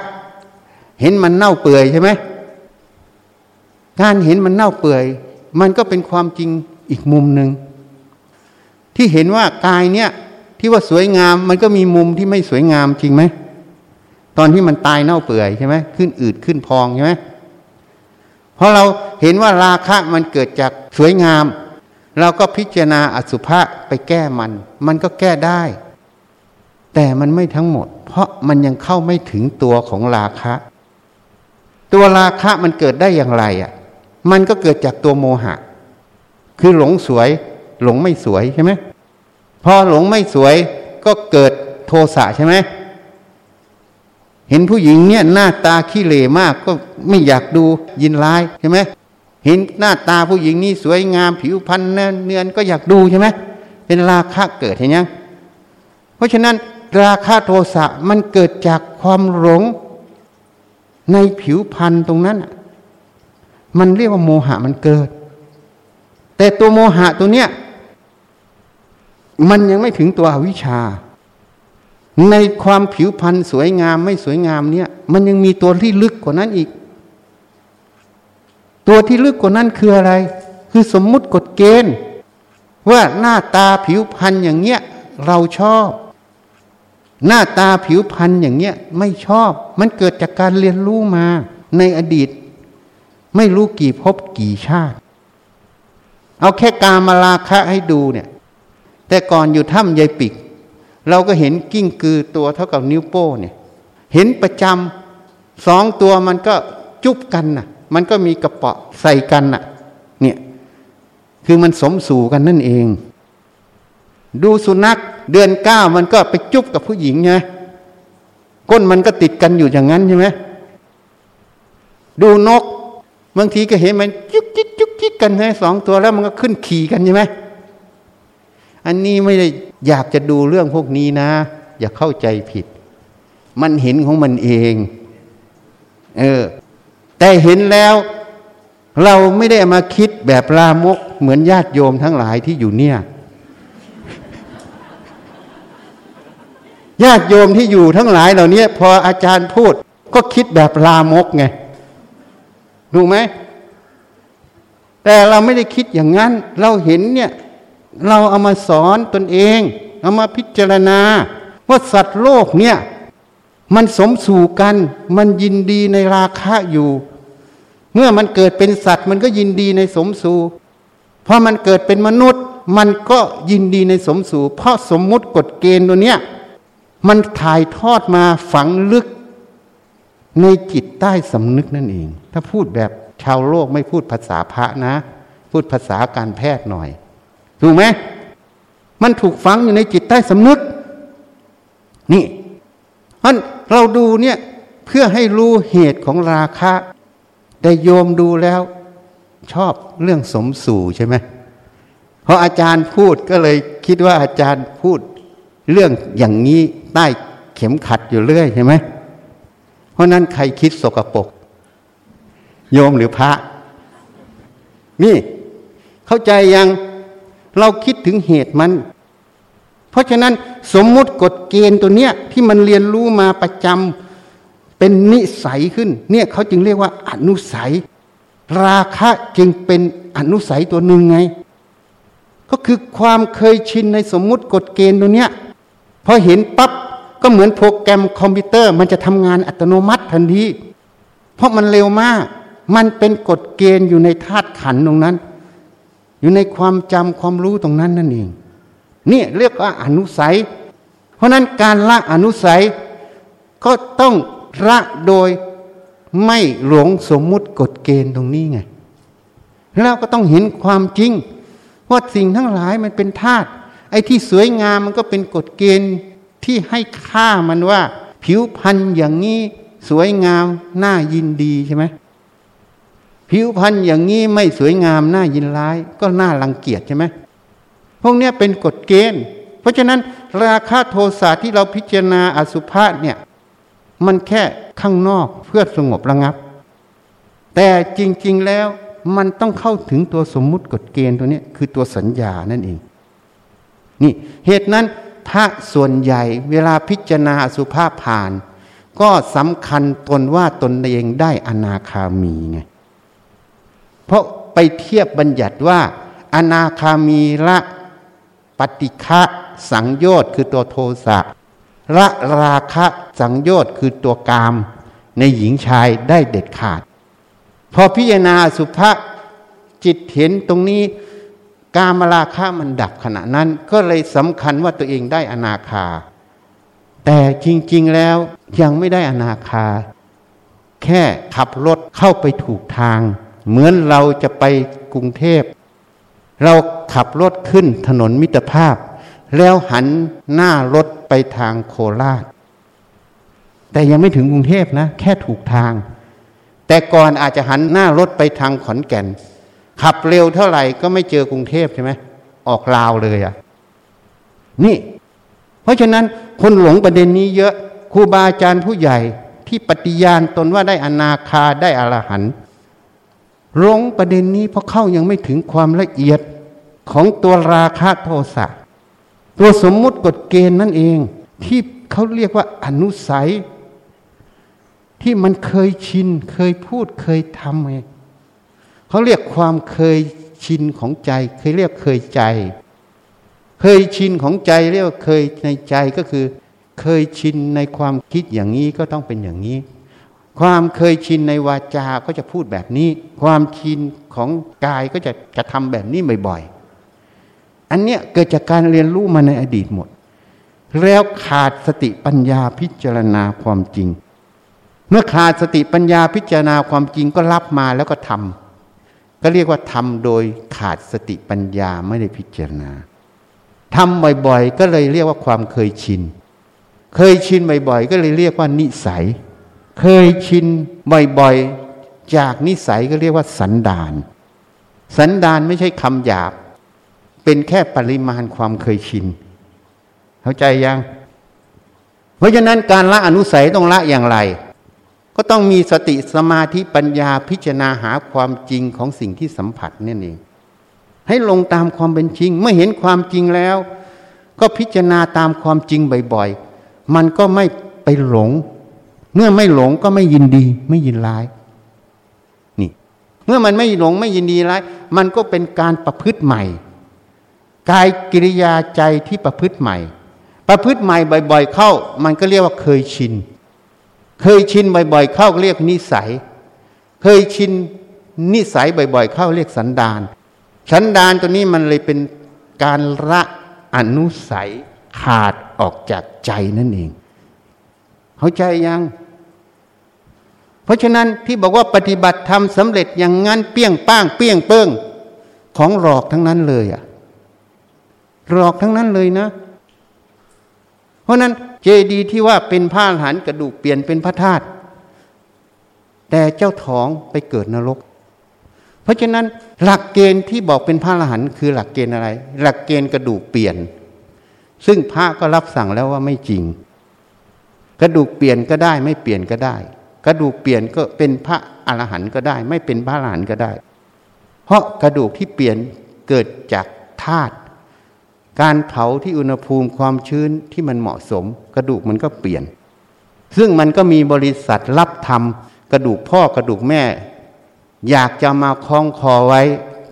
Speaker 1: เห็นมันเน่าเปื่อยใช่ไหมการเห็นมันเน่าเปื่อย มันก็เป็นความจริงอีกมุมหนึ่งที่เห็นว่ากายเนี่ยที่ว่าสวยงามมันก็มีมุมที่ไม่สวยงามจริงไหมตอนที่มันตายเน่าเปื่อยใช่ไหมขึ้นอืดขึ้นพองใช่ไหม เพราะเราเห็นว่าราคะมันเกิดจากสวยงาม เราก็พิจารณาอสุภะไปแก้มัน มันก็แก้ได้ แต่มันไม่ทั้งหมด เพราะมันยังเข้าไม่ถึงตัวของราคะ ตัวราคะมันเกิดได้อย่างไรอะ มันก็เกิดจากตัวโมหะ คือหลงสวย หลงไม่สวยใช่ไหมพอหลงไม่สวยก็เกิดโทสะใช่ไหม เห็นผู้หญิงเนี่ยหน้าตาขี้เหร่มากก็ไม่อยากดูยินร้ายใช่ไหมเห็นหน้าตาผู้หญิงนี่สวยงามผิวพรรณเนือนก็อยากดูใช่ไหมเป็นราคะเกิดเห็นยังเพราะฉะนั้นราคะโทสะมันเกิดจากความหลงในผิวพรรณตรงนั้น มันเรียกว่าโมหะมันเกิด แต่ตัวโมหะตัวเนี้ยมันยังไม่ถึงตัวอวิชชา ในความผิวพรรณสวยงามไม่สวยงามเนี่ย มันยังมีตัวที่ลึกกว่านั้นอีก ตัวที่ลึกกว่านั้นคืออะไร คือสมมุติกฎเกณฑ์ ว่าหน้าตาผิวพรรณอย่างเงี้ยเราชอบ หน้าตาผิวพรรณอย่างเงี้ยไม่ชอบ มันเกิดจากการเรียนรู้มาในอดีต ไม่รู้กี่ภพกี่ชาติ เอาแค่กามาลาคะให้ดูเนี่ย แต่ก่อนอยู่ถ้ำยายปิก เราก็เห็นกิ้งกือตัวเท่ากับนิ้วโป้เนี่ยเห็นประจำสองตัวมันก็จุบกันน่ะ มันก็มีกระเปาะใส่กันน่ะเนี่ยคือมันสมสู่กันนั่นเอง ดูสุนัขเดือนเก้ามันก็ไปจุบกับผู้หญิงไงก้นมันก็ติดกันอยู่อย่างนั้นใช่ไหมดูนกบางทีก็เห็นมันจุกจิกจุกจิกกันใช่สองตัวแล้วมันก็ขึ้นขี่กันใช่ไหมอันนี้ไม่ได้ อยากจะดูเรื่องพวกนี้นะ อย่าเข้าใจผิด มันเห็นของมันเอง เออ แต่เห็นแล้ว เราไม่ได้มาคิดแบบลามก เหมือนญาติโยมทั้งหลายที่อยู่เนี่ยญาติโยมที่อยู่ทั้งหลายเหล่านี้พออาจารย์พูด ก็คิดแบบลามกไงรู้ไหมแต่เราไม่ได้คิดอย่างนั้น เราเห็นเนี่ย เราเอามาสอนตนเอง เอามาพิจารณา ว่าสัตว์โลกเนี่ย มันสมสู่กัน มันยินดีในราคะอยู่ เมื่อมันเกิดเป็นสัตว์มันก็ยินดีในสมสู่พอมันเกิดเป็นมนุษย์ มันก็ยินดีในสมสู่เพราะสมมุติกฎเกณฑ์ตัวเนี้ยมันถ่ายทอดมาฝังลึก ในจิตใต้สำนึกนั่นเอง ถ้าพูดแบบชาวโลกไม่พูดภาษาพระนะ พูดภาษาการแพทย์หน่อย ถูกไหมมันถูกฝังอยู่ในจิตใต้สำนึก นี่มันเราดูเนี่ยเพื่อให้รู้เหตุของราคะ แต่โยมดูแล้ว ชอบเรื่องสมสู่ใช่ไหมเพราะอาจารย์พูดก็เลยคิดว่าอาจารย์พูดเรื่องอย่างนี้ใต้เข็มขัดอยู่เรื่อยใช่ไหม เพราะนั้นใครคิดสกปรกโยมหรือพระ นี่ เข้าใจยัง เราคิดถึงเหตุมัน เพราะฉะนั้นสมมุติกฎเกณฑ์ตัวเนี้ยที่มันเรียนรู้มาประจำเป็นนิสัยขึ้น เนี่ยเขาจึงเรียกว่าอนุสัย ราคะจึงเป็นอนุสัยตัวหนึ่งไง ก็คือความเคยชินในสมมุติกฎเกณฑ์ตัวเนี้ยพอเห็นปั๊บก็เหมือนโปรแกรมคอมพิวเตอร์ มันจะทำงานอัตโนมัติทันทีเพราะมันเร็วมาก มันเป็นกฎเกณฑ์อยู่ในธาตุขันตรงนั้น อยู่ในความจำความรู้ตรงนั้นนั่นเองนี่เรียกว่าอนุสัย เพราะนั้นการละอนุสัยก็ต้องละโดยไม่หลงสมมุติกฎเกณฑ์ตรงนี้ไง แล้วก็ต้องเห็นความจริง ว่าสิ่งทั้งหลายมันเป็นธาตุไอ้ที่สวยงามมันก็เป็นกฎเกณฑ์ที่ให้ค่ามันว่า ผิวพรรณอย่างนี้สวยงามน่ายินดีใช่ไหม ผิวพรรณอย่างนี้ไม่สวยงามน่ายินร้าย ก็น่ารังเกียจใช่ไหมพวกนี้เป็นกฎเกณฑ์ เพราะฉะนั้นราคาโทสะที่เราพิจารณาอสุภะเนี่ยมันแค่ข้างนอกเพื่อสงบระงับ แต่จริง ๆแล้วมันต้องเข้าถึงตัวสมมุติกฎเกณฑ์ตัวนี้คือตัวสัญญานั่นเอง นี่เหตุนั้นพระส่วนใหญ่เวลาพิจารณาอสุภาพผ่าน ก็สำคัญตนว่าตนเองได้อนาคามีไง เพราะไปเทียบบัญญัติว่า อนาคามีละปฏิฆะสังโยชน์คือตัวโทสะละราคะสังโยชน์คือตัวกาม ในหญิงชายได้เด็ดขาด พอพิจารณาสุภาจิตเห็นตรงนี้กามราคะมันดับขณะนั้น ก็เลยสำคัญว่าตัวเองได้อนาคา แต่จริง ๆแล้วยังไม่ได้อนาคา แค่ขับรถเข้าไปถูกทาง เหมือนเราจะไปกรุงเทพ เราขับรถขึ้นถนนมิตรภาพ แล้วหันหน้ารถไปทางโคราช แต่ยังไม่ถึงกรุงเทพนะ แค่ถูกทาง แต่ก่อนอาจจะหันหน้ารถไปทางขอนแก่น ขับเร็วเท่าไหร่ก็ไม่เจอกรุงเทพใช่ไหมออกลาวเลยอะ่ะ นี่ เพราะฉะนั้นคนหลงประเด็นนี้เยอะครูบาอาจารย์ผู้ใหญ่ที่ปฏิญาณตนว่าได้อนาคาได้อรหันต์ หลงประเด็นนี้เพราะเข้ายังไม่ถึงความละเอียดของตัวราคะโทสะตัวสมมุติกฎเกณฑ์นั่นเอง ที่เขาเรียกว่าอนุสัย ที่มันเคยชิน เคยพูดเคยทำไงเขาเรียกความเคยชินของใจ เคยเรียกเคยใจ เคยชินของใจเรียกว่าเคยในใจก็คือ เคยชินในความคิดอย่างนี้ก็ต้องเป็นอย่างนี้ ความเคยชินในวาจาก็จะพูดแบบนี้ ความชินของกายก็จะกระทำแบบนี้บ่อยๆ อันเนี้ยเกิดจากการเรียนรู้มาในอดีตหมด แล้วขาดสติปัญญาพิจารณาความจริง เมื่อขาดสติปัญญาพิจารณาความจริงก็รับมาแล้วก็ทำก็เรียกว่าทำโดยขาดสติปัญญาไม่ได้พิจารณาทำบ่อยๆ ก็เลยเรียกว่าความเคยชิน เคยชินบ่อยๆ ก็เลยเรียกว่านิสัย เคยชินบ่อยๆ จากนิสัยก็เรียกว่าสันดาน สันดานไม่ใช่คำหยาบ เป็นแค่ปริมาณความเคยชิน เข้าใจยัง เพราะฉะนั้นการละอนุสัยต้องละอย่างไร ก็ต้องมีสติสมาธิปัญญาพิจารณาหาความจริงของสิ่งที่สัมผัสนี่เอง ให้ลงตามความเป็นจริง เมื่อเห็นความจริงแล้ว ก็พิจารณาตามความจริงบ่อยๆ มันก็ไม่ไปหลง เมื่อไม่หลงก็ไม่ยินดีไม่ยินร้าย นี่ เมื่อมันไม่หลงไม่ยินดีร้าย มันก็เป็นการประพฤติใหม่ กายกิริยาใจที่ประพฤติใหม่ ประพฤติใหม่บ่อย ๆ เข้า มันก็เรียกว่าเคยชิน เคยชินบ่อย ๆ เข้าเรียกนิสัย เคยชินนิสัยบ่อย ๆ เข้าเรียกสันดาน สันดานตัวนี้มันเลยเป็นการละอนุสัยขาดออกจากใจนั่นเองเข้าใจยัง เพราะฉะนั้นที่บอกว่าปฏิบัติธรรมสำเร็จอย่างงั้นเปี้ยงป้างเปี้ยงเปิ้งของหลอกทั้งนั้นเลยอะหลอกทั้งนั้นเลยนะ เพราะนั้นเจดีที่ว่าเป็นผ้าหันกระดูกเปลี่ยนเป็นพระธาตุแต่เจ้าท้องไปเกิดนรก เพราะฉะนั้นหลักเกณฑ์ที่บอกเป็นพระอรหันต์คือหลักเกณฑ์อะไร หลักเกณฑ์กระดูกเปลี่ยน ซึ่งพระก็รับสั่งแล้วว่าไม่จริง กระดูกเปลี่ยนก็ได้ไม่เปลี่ยนก็ได้ กระดูกเปลี่ยนก็เป็นพระอรหันต์ก็ได้ ไม่เป็นพระอรหันต์ก็ได้ เพราะกระดูกที่เปลี่ยนเกิดจากธาตุการเผาที่อุณหภูมิความชื้นที่มันเหมาะสม กระดูกมันก็เปลี่ยน ซึ่งมันก็มีบริษัทรับทำกระดูกพ่อกระดูกแม่ อยากจะมาคล้องคอไว้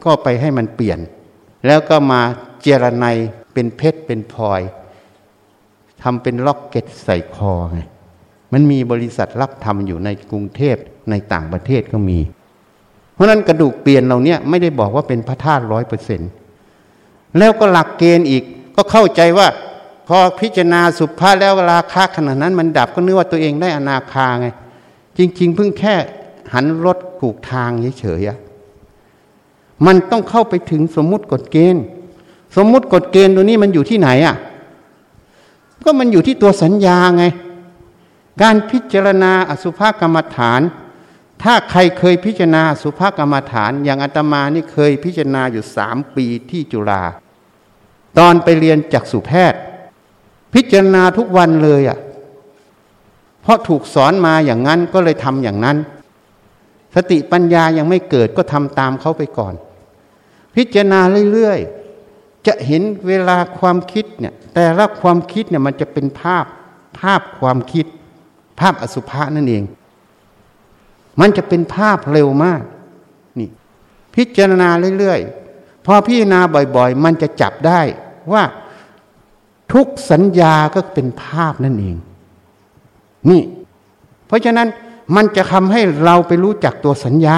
Speaker 1: ก็ไปให้มันเปลี่ยน แล้วก็มาเจรไนเป็นเพชรเป็นพลอยทำเป็นล็อกเก็ตใส่คอไง มันมีบริษัทรับทำอยู่ในกรุงเทพในต่างประเทศก็มี เพราะนั้นกระดูกเปลี่ยนเราเนี่ยไม่ได้บอกว่าเป็นพระธาตุร้อยเปอร์เซ็นต์แล้วก็หลักเกณฑ์อีกก็เข้าใจว่า พอพิจารณาสุภาษแล้วราคาขนาดนั้นมันดับก็นึกว่าตัวเองได้อนาคาไง จริง ๆ เพิ่งแค่หันรถกูกทางเฉยๆมันต้องเข้าไปถึงสมมุติกฎเกณฑ์ สมมุติกฎเกณฑ์ตัวนี้มันอยู่ที่ไหนอะก็มันอยู่ที่ตัวสัญญาไง การพิจารณาอสุภกรรมฐาน ถ้าใครเคยพิจารณาสุภกรรมฐาน อย่างอาตมานี่เคยพิจารณาอยู่สามปีที่จุฬาตอนไปเรียนจากสุแพทย์ พิจารณาทุกวันเลยอะ่ะ เพราะถูกสอนมาอย่างนั้นก็เลยทำอย่างนั้น สติปัญญายังไม่เกิดก็ทำตามเขาไปก่อน พิจารณาเรื่อยๆ จะเห็นเวลาความคิดเนี่ยแต่ละความคิดเนี่ยมันจะเป็นภาพภาพความคิด ภาพอสุภะนั่นเอง มันจะเป็นภาพเร็วมาก นี่ พิจารณาเรื่อยๆ พอพิจารณาบ่อย ๆ มันจะจับได้ว่าทุกสัญญาก็เป็นภาพนั่นเอง นี่ เพราะฉะนั้นมันจะทำให้เราไปรู้จักตัวสัญญา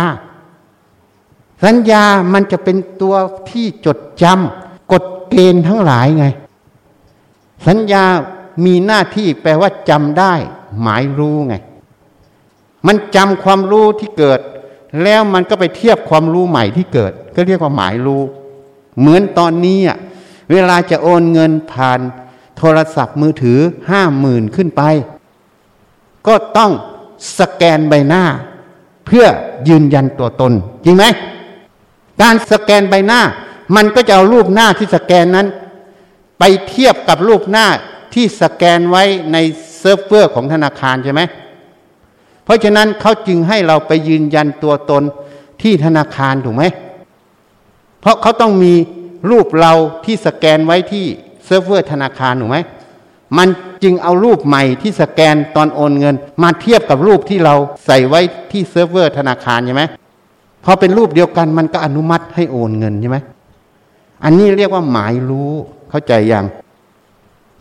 Speaker 1: สัญญามันจะเป็นตัวที่จดจำกฎเกณฑ์ทั้งหลายไง สัญญามีหน้าที่แปลว่าจำได้ หมายรู้ไง มันจำความรู้ที่เกิด แล้วมันก็ไปเทียบความรู้ใหม่ที่เกิด ก็เรียกว่าหมายรู้ เหมือนตอนนี้อะเวลาจะโอนเงินผ่านโทรศัพท์มือถือห้าหมื่นขึ้นไป ก็ต้องสแกนใบหน้า เพื่อยืนยันตัวตน จริงไหมการสแกนใบหน้า มันก็จะเอารูปหน้าที่สแกนนั้น ไปเทียบกับรูปหน้าที่สแกนไว้ใน เซิร์ฟเวอร์ของธนาคารใช่ไหมเพราะฉะนั้นเขาจึงให้เราไปยืนยันตัวตนที่ธนาคารถูกไหม เพราะเขาต้องมีรูปเราที่สแกนไว้ที่เซิร์ฟเวอร์ธนาคารถูกไหม มันจึงเอารูปใหม่ที่สแกนตอนโอนเงิน มาเทียบกับรูปที่เราใส่ไว้ที่เซิร์ฟเวอร์ธนาคารใช่ไหมพอเป็นรูปเดียวกันมันก็อนุมัติให้โอนเงินใช่ไหม อันนี้เรียกว่าหมายรู้เข้าใจยัง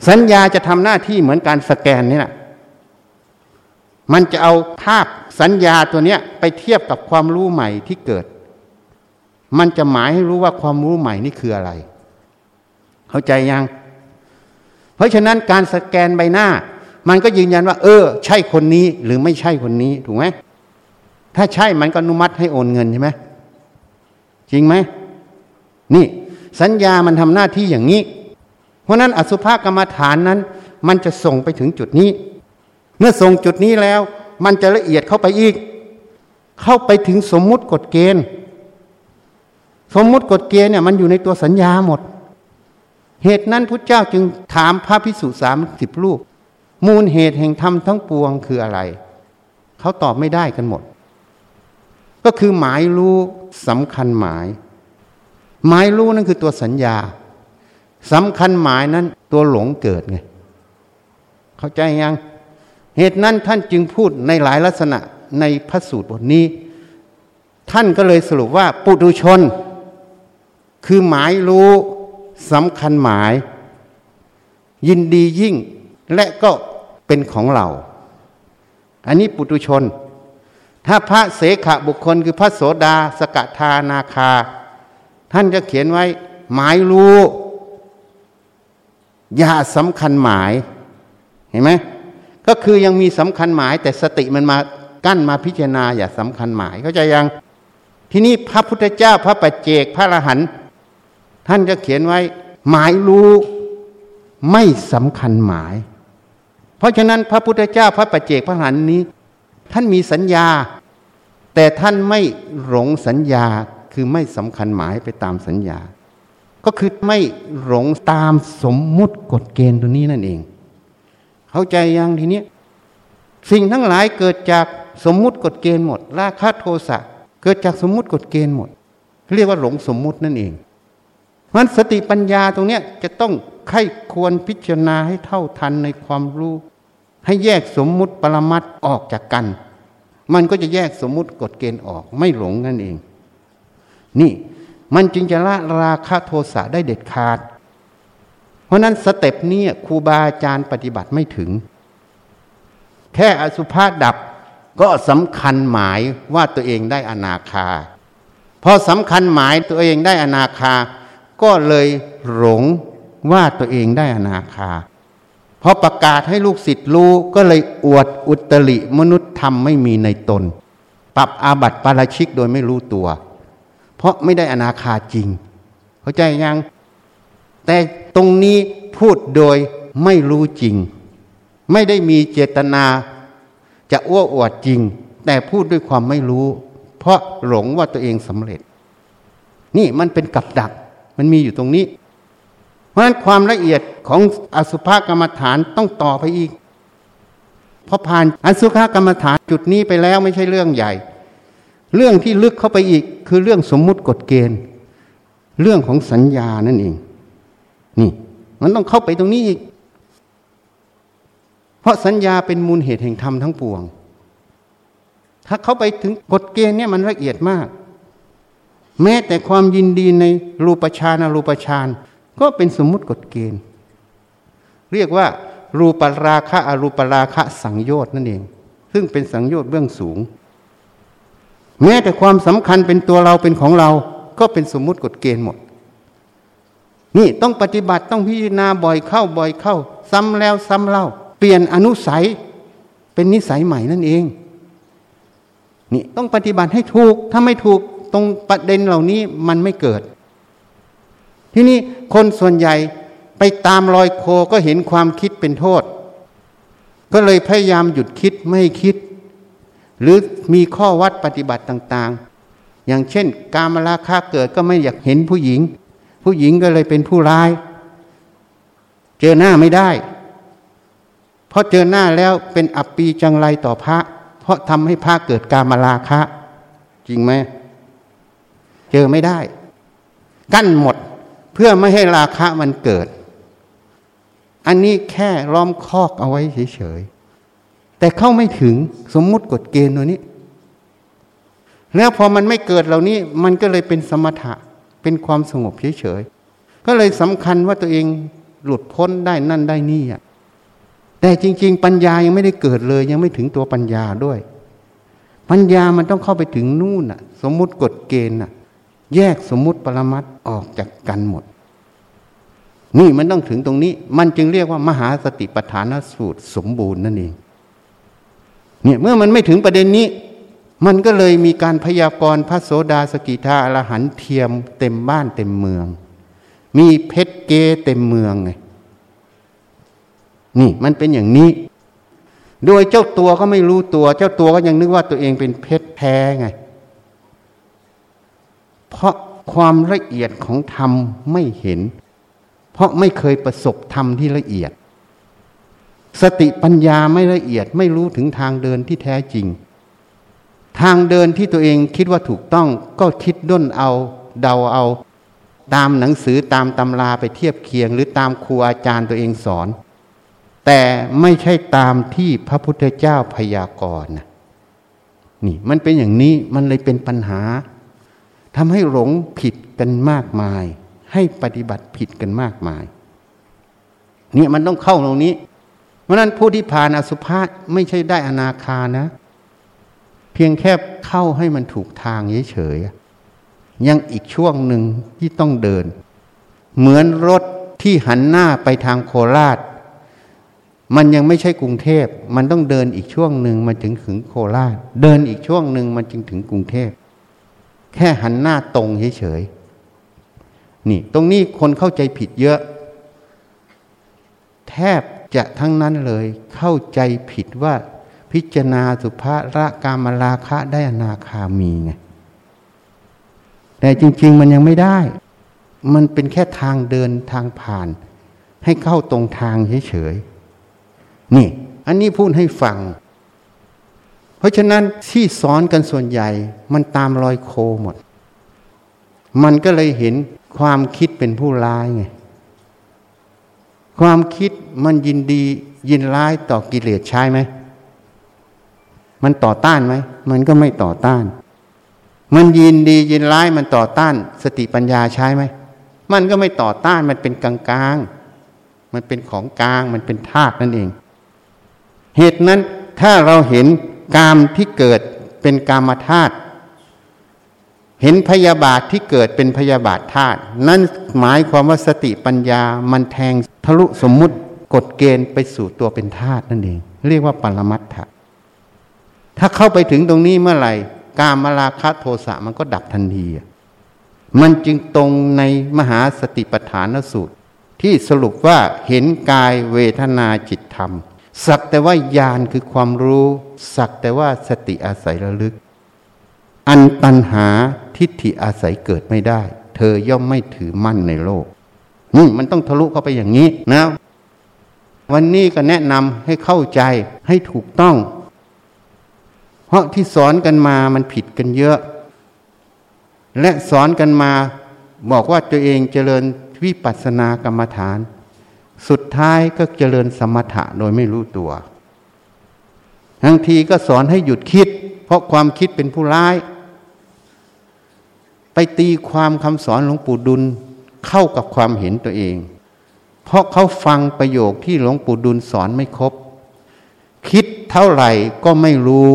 Speaker 1: สัญญาจะทำหน้าที่เหมือนการสแกนนี่แหละมันจะเอาภาพสัญญาตัวเนี้ยไปเทียบกับความรู้ใหม่ที่เกิด มันจะหมายให้รู้ว่าความรู้ใหม่นี่คืออะไร เข้าใจยัง เพราะฉะนั้นการสแกนใบหน้า มันก็ยืนยันว่า เออ ใช่คนนี้หรือไม่ใช่คนนี้ถูกไหมถ้าใช่มันก็อนุมัติให้โอนเงินใช่ไหมจริงไหมนี่ สัญญามันทำหน้าที่อย่างนี้ เพราะนั้นอสุภกรรมฐานนั้น มันจะส่งไปถึงจุดนี้ เมื่อส่งจุดนี้แล้ว มันจะละเอียดเข้าไปอีก เข้าไปถึงสมมุติกฎเกณฑ์ สมมุติกฎเกณฑ์เนี่ยมันอยู่ในตัวสัญญาหมด เหตุนั้นพุทธเจ้าจึงถามพระพิสุสามสิบรูป มูลเหตุแห่งธรรมทั้งปวงคืออะไร เขาตอบไม่ได้กันหมด ก็คือหมายรู้สำคัญหมาย หมายรู้นั่นคือตัวสัญญา สำคัญหมายนั้น ตัวหลงเกิดไง เข้าใจยัง เหตุนั้นท่านจึงพูดในหลายลักษณะในพระสูตรบทนี้ ท่านก็เลยสรุปว่า ปุถุชน คือหมายรู้สำคัญหมาย ยินดียิ่งและก็เป็นของเรา อันนี้ปุถุชน ถ้าพระเสขบุคคล คือพระโสดาสกทานาคา ท่านจะเขียนไว้ หมายรู้ อย่าสำคัญหมาย เห็นไหมก็คือยังมีสำคัญหมาย แต่สติมันมากั้นมาพิจารณา อย่าสำคัญหมายเข้าใจยังที่นี่พระพุทธเจ้าพระปัจเจกพระอรหันต์ท่านจะเขียนไว้ หมายรู้ไม่สำคัญหมาย เพราะฉะนั้นพระพุทธเจ้าพระปัจเจกพระอรหันต์นี้ ท่านมีสัญญา แต่ท่านไม่หลงสัญญาคือไม่สำคัญหมายไปตามสัญญา ก็คือไม่หลงตามสมมุติกฎเกณฑ์ตัวนี้นั่นเอง เข้าใจยังทีนี้สิ่งทั้งหลายเกิดจากสมมุติกฎเกณฑ์หมด ราคะโทสะเกิดจากสมมุติกฎเกณฑ์หมด เรียกว่าหลงสมมุตินั่นเองมันสติปัญญาตรงนี้จะต้องใครควรพิจารณาให้เท่าทันในความรู้ ให้แยกสมมุติปรมัตออกจากกัน มันก็จะแยกสมมุติกฎเกณฑ์ออกไม่หลงนั่นเอง นี่ มันจึงจะละราคะโทสะได้เด็ดขาด เพราะนั้นสเต็ปนี้ครูบาอาจารย์ปฏิบัติไม่ถึง แค่อสุภาดับก็สำคัญหมายว่าตัวเองได้อนาคาพอสำคัญหมายตัวเองได้อนาคา ก็เลยหลงว่าตัวเองได้อนาคาพอประกาศให้ลูกศิษย์รู้ก็เลยอวดอุตริมนุษยธรรมไม่มีในตน ปรับอาบัติปาราชิกโดยไม่รู้ตัว เพราะไม่ได้อนาคาจริง เข้าใจยัง แต่ตรงนี้พูดโดยไม่รู้จริง ไม่ได้มีเจตนา จะอ้วอวดจริง แต่พูดด้วยความไม่รู้ เพราะหลงว่าตัวเองสำเร็จ นี่มันเป็นกับดัก มันมีอยู่ตรงนี้ เพราะฉะนั้นความละเอียดของอสุภกรรมฐานต้องต่อไปอีกพอผ่านอสุภกรรมฐานจุดนี้ไปแล้วไม่ใช่เรื่องใหญ่ เรื่องที่ลึกเข้าไปอีกคือเรื่องสมมุติกฎเกณฑ์ เรื่องของสัญญานั่นเอง นี่ มันต้องเข้าไปตรงนี้อีก เพราะสัญญาเป็นมูลเหตุแห่งธรรมทั้งปวง ถ้าเข้าไปถึงกฎเกณฑ์เนี่ยมันละเอียดมาก แม้แต่ความยินดีในรูปฌานอรูปฌานก็เป็นสมมุติกฎเกณฑ์ เรียกว่า รูปราคะอรูปราคะสังโยชน์นั่นเอง ซึ่งเป็นสังโยชน์เบื้องสูง แม้แต่ความสำคัญเป็นตัวเราเป็นของเรา ก็เป็นสมมุติกฎเกณฑ์หมด นี่ต้องปฏิบัติต้องพิจารณาบ่อยเข้าบ่อยเข้า ซ้ำแล้วซ้ำเล่า เปลี่ยนอนุสัยเป็นนิสัยใหม่นั่นเอง นี่ต้องปฏิบัติให้ถูก ถ้าไม่ถูกตรงประเด็นเหล่านี้มันไม่เกิด ที่นี่คนส่วนใหญ่ไปตามรอยโคก็เห็นความคิดเป็นโทษ ก็เลยพยายามหยุดคิดไม่คิด หรือมีข้อวัดปฏิบัติต่างๆ อย่างเช่น การมาราคาเกิดก็ไม่อยากเห็นผู้หญิง ผู้หญิงก็เลยเป็นผู้ร้าย เจอหน้าไม่ได้ เพราะเจอหน้าแล้วเป็นอับปีจังไรต่อพระ เพราะทำให้พระเกิดการมาราคะจริงไหมเจอไม่ได้ กั้นหมดเพื่อไม่ให้ราคะมันเกิด อันนี้แค่ล้อมคอกเอาไว้เฉย แต่เข้าไม่ถึงสมมุติกฎเกณฑ์ตัวนี้ แล้วพอมันไม่เกิดเหล่านี้ มันก็เลยเป็นสมถะเป็นความสงบเฉยๆ ก็เลยสำคัญว่าตัวเองหลุดพ้นได้นั่นได้นี่อะแต่จริง ๆ ปัญญายังไม่ได้เกิดเลย ยังไม่ถึงตัวปัญญาด้วย ปัญญามันต้องเข้าไปถึงนู่นอะ สมมุติกฎเกณฑ์อะ แยกสมมุติปรมัตออกจากกันหมด นี่มันต้องถึงตรงนี้ มันจึงเรียกว่ามหาสติปัฏฐานสูตรสมบูรณ์นั่นเอง เนี่ยเมื่อมันไม่ถึงประเด็นนี้ มันก็เลยมีการพยากรณ์พระโสดาสกิทาอรหันเทียมเต็มบ้านเต็มเมือง มีเพชรเกเต็มเมืองไงนี่มันเป็นอย่างนี้ โดยเจ้าตัวก็ไม่รู้ตัว เจ้าตัวก็ยังนึกว่าตัวเองเป็นเพชรแท้ไง เพราะความละเอียดของธรรมไม่เห็น เพราะไม่เคยประสบธรรมที่ละเอียด สติปัญญาไม่ละเอียดไม่รู้ถึงทางเดินที่แท้จริง ทางเดินที่ตัวเองคิดว่าถูกต้องก็คิดด้นเอา เดาเอา ตามหนังสือตามตำราไปเทียบเคียง หรือตามครูอาจารย์ตัวเองสอน แต่ไม่ใช่ตามที่พระพุทธเจ้าพยากรณ์นี่มันเป็นอย่างนี้มันเลยเป็นปัญหาทำให้หลงผิดกันมากมาย ให้ปฏิบัติผิดกันมากมาย เนี่ยมันต้องเข้าตรงนี้ เพราะนั้นผู้ที่ผ่านอสุภะไม่ใช่ได้อนาคานะ เพียงแค่เข้าให้มันถูกทางเฉยๆยังอีกช่วงหนึ่งที่ต้องเดิน เหมือนรถที่หันหน้าไปทางโคราช มันยังไม่ใช่กรุงเทพ มันต้องเดินอีกช่วงหนึ่งมันถึงถึงโคราช เดินอีกช่วงหนึ่งมันจึงถึงกรุงเทพ แค่หันหน้าตรงเฉยๆนี่ ตรงนี้คนเข้าใจผิดเยอะ แทบ จะทั้งนั้นเลยเข้าใจผิดว่าพิจารณาสุภาระกามราคะได้อนาคามีไงแต่จริง ๆ มันยังไม่ได้ มันเป็นแค่ทางเดินทางผ่าน ให้เข้าตรงทางเฉยๆนี่ อันนี้พูดให้ฟัง เพราะฉะนั้นที่สอนกันส่วนใหญ่ มันตามรอยโคหมด มันก็เลยเห็นความคิดเป็นผู้ร้ายไง ความคิดมันยินดียินร้ายต่อกิเลสใช่ไหม มันต่อต้านไหม มันก็ไม่ต่อต้าน มันยินดียินร้ายมันต่อต้าน สติปัญญาใช่ไหม มันก็ไม่ต่อต้านมันเป็นกลางกลางมันเป็นของกลางมันเป็นธาตุนั่นเอง เหตุนั้นถ้าเราเห็นกามที่เกิดเป็นกามธาตุ เห็นพยาบาทที่เกิดเป็นพยาบาทธาตุนั่นหมายความว่าสติปัญญามันแทงทะลุสมมุติกฎเกณฑ์ไปสู่ตัวเป็นธาตุนั่นเอง เรียกว่าปรมัตถะถ้าเข้าไปถึงตรงนี้เมื่อไหร่กามราคะโทสะมันก็ดับทันที มันจึงตรงในมหาสติปัฏฐานสูตร ที่สรุปว่าเห็นกายเวทนาจิตธรรม สักแต่ว่าญาณคือความรู้ สักแต่ว่าสติอาศัยระลึก อันตัณหา ทิฏฐิอาศัยเกิดไม่ได้ เธอย่อมไม่ถือมั่นในโลกนี่มันต้องทะลุเข้าไปอย่างนี้นะ วันนี้ก็แนะนำให้เข้าใจให้ถูกต้อง เพราะที่สอนกันมามันผิดกันเยอะ และสอนกันมาบอกว่าตัวเองเจริญวิปัสสนากรรมฐาน สุดท้ายก็เจริญสมถะโดยไม่รู้ตัวบางทีก็สอนให้หยุดคิด เพราะความคิดเป็นผู้ร้าย ไปตีความคำสอนหลวงปู่ดุลเข้ากับความเห็นตัวเอง เพราะเขาฟังประโยคที่หลวงปู่ดุลสอนไม่ครบ คิดเท่าไหร่ก็ไม่รู้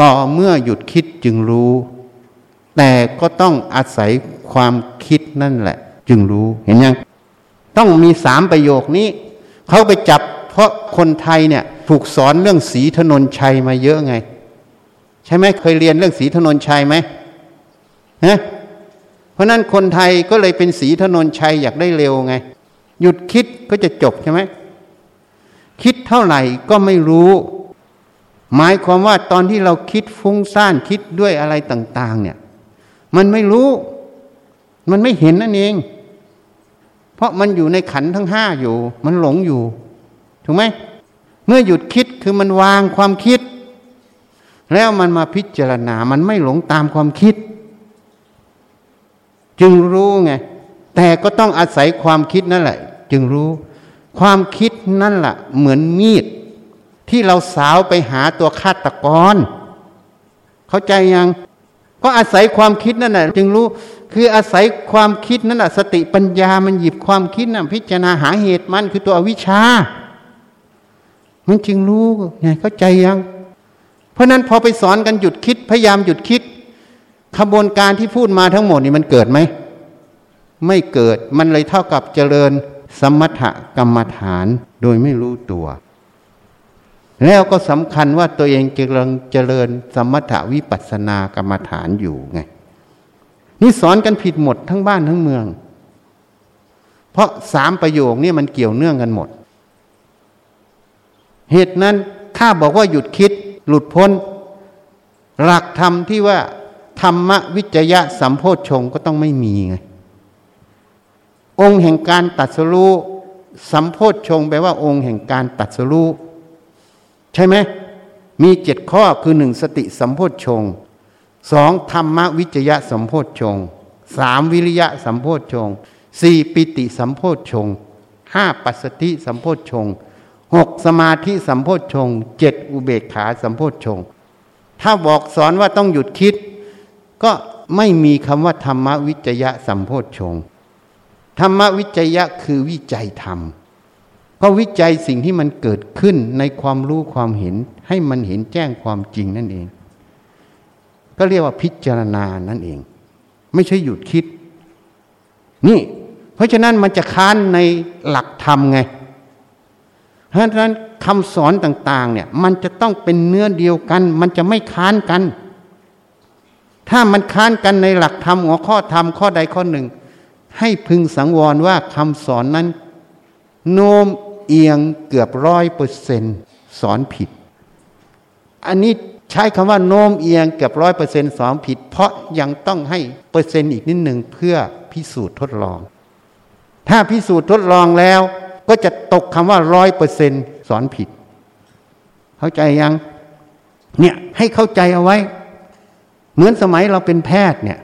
Speaker 1: ต่อเมื่อหยุดคิดจึงรู้ แต่ก็ต้องอาศัยความคิดนั่นแหละ จึงรู้เห็นยังต้องมีสามประโยคนี้ เขาไปจับเพราะคนไทยเนี่ยถูกสอนเรื่องสีถนนชัยมาเยอะไง ใช่ไหมเคยเรียนเรื่องสีถนนชัยไหม ฮะเพราะนั้นคนไทยก็เลยเป็นสีถนนชัยอยากได้เร็วไง หยุดคิดก็จะจบใช่ไหมคิดเท่าไหร่ก็ไม่รู้ หมายความว่าตอนที่เราคิดฟุ้งซ่านคิดด้วยอะไรต่าง ๆ เนี่ย มันไม่รู้ มันไม่เห็นนั่นเอง เพราะมันอยู่ในขันทั้งห้าอยู่ มันหลงอยู่ ถูกไหมเมื่อหยุดคิดคือมันวางความคิด แล้วมันมาพิจารณา มันไม่หลงตามความคิด จึงรู้ไง แต่ก็ต้องอาศัยความคิดนั่นแหละ จึงรู้ ความคิดนั่นแหละเหมือนมีด ที่เราสาวไปหาตัวฆาตกร เข้าใจยังก็อาศัยความคิดนั่นแหละจึงรู้คืออาศัยความคิดนั่นแหละสติปัญญามันหยิบความคิดน่ะพิจารณาหาเหตุมันคือตัวอวิชชา มันจึงรู้ไงเข้าใจยัง เพราะนั้นพอไปสอนกันหยุดคิดพยายามหยุดคิด ขบวนการที่พูดมาทั้งหมดนี่มันเกิดไหม ไม่เกิดมันเลยเท่ากับเจริญสมถกรรมฐานโดยไม่รู้ตัว แล้วก็สำคัญว่าตัวเองกำลังเจริญสมถวิปัสสนากรรมฐานอยู่ไง นี่สอนกันผิดหมดทั้งบ้านทั้งเมือง เพราะสามประโยคนี่มันเกี่ยวเนื่องกันหมด เหตุนั้นถ้าบอกว่าหยุดคิดหลุดพ้น หลักธรรมที่ว่า ธรรมวิจยะสัมโพชงก็ต้องไม่มีไงองค์แห่งการตัดสรู้สัมโพชงแปลว่าองค์แห่งการตัดสรู้ใช่ไหมมีเจ็ดข้อคือหนึ่งสติสัมโพชฌงสองธรรมวิจยะสัมโพชฌงสามวิริยะสัมโพชฌงสี่ปิติสัมโพชฌงห้าปัสสติสัมโพชฌงหกสมาธิสัมโพชฌงเจ็ดอุเบกขาสัมโพชฌงถ้าบอกสอนว่าต้องหยุดคิด ก็ไม่มีคำว่าธรรมวิจยะสัมโพชฌงธรรมวิจยะคือวิจัยธรรมก็วิจัยสิ่งที่มันเกิดขึ้นในความรู้ความเห็น ให้มันเห็นแจ้งความจริงนั่นเอง ก็เรียกว่าพิจารณานั่นเอง ไม่ใช่หยุดคิด นี่ เพราะฉะนั้นมันจะค้านในหลักธรรมไงเพราะฉะนั้นคำสอนต่าง ๆ เนี่ย มันจะต้องเป็นเนื้อเดียวกัน มันจะไม่ค้านกัน ถ้ามันค้านกันในหลักธรรมหัวข้อธรรมข้อใดข้อหนึ่ง ให้พึงสังวรว่าคำสอนนั้น โน้มเอียงเกือบร้อยเปอร์เซนสอนผิด อันนี้ใช้คำว่าโน้มเอียงเกือบร้อยเปอร์เซ็นต์สอนผิด เพราะยังต้องให้เปอร์เซ็นต์อีกนิดหนึ่งเพื่อพิสูจน์ทดลอง ถ้าพิสูจน์ทดลองแล้ว ก็จะตกคำว่าร้อยเปอร์เซ็นต์สอนผิด เข้าใจยัง เนี่ยให้เข้าใจเอาไว้ เหมือนสมัยเราเป็นแพทย์เนี่ย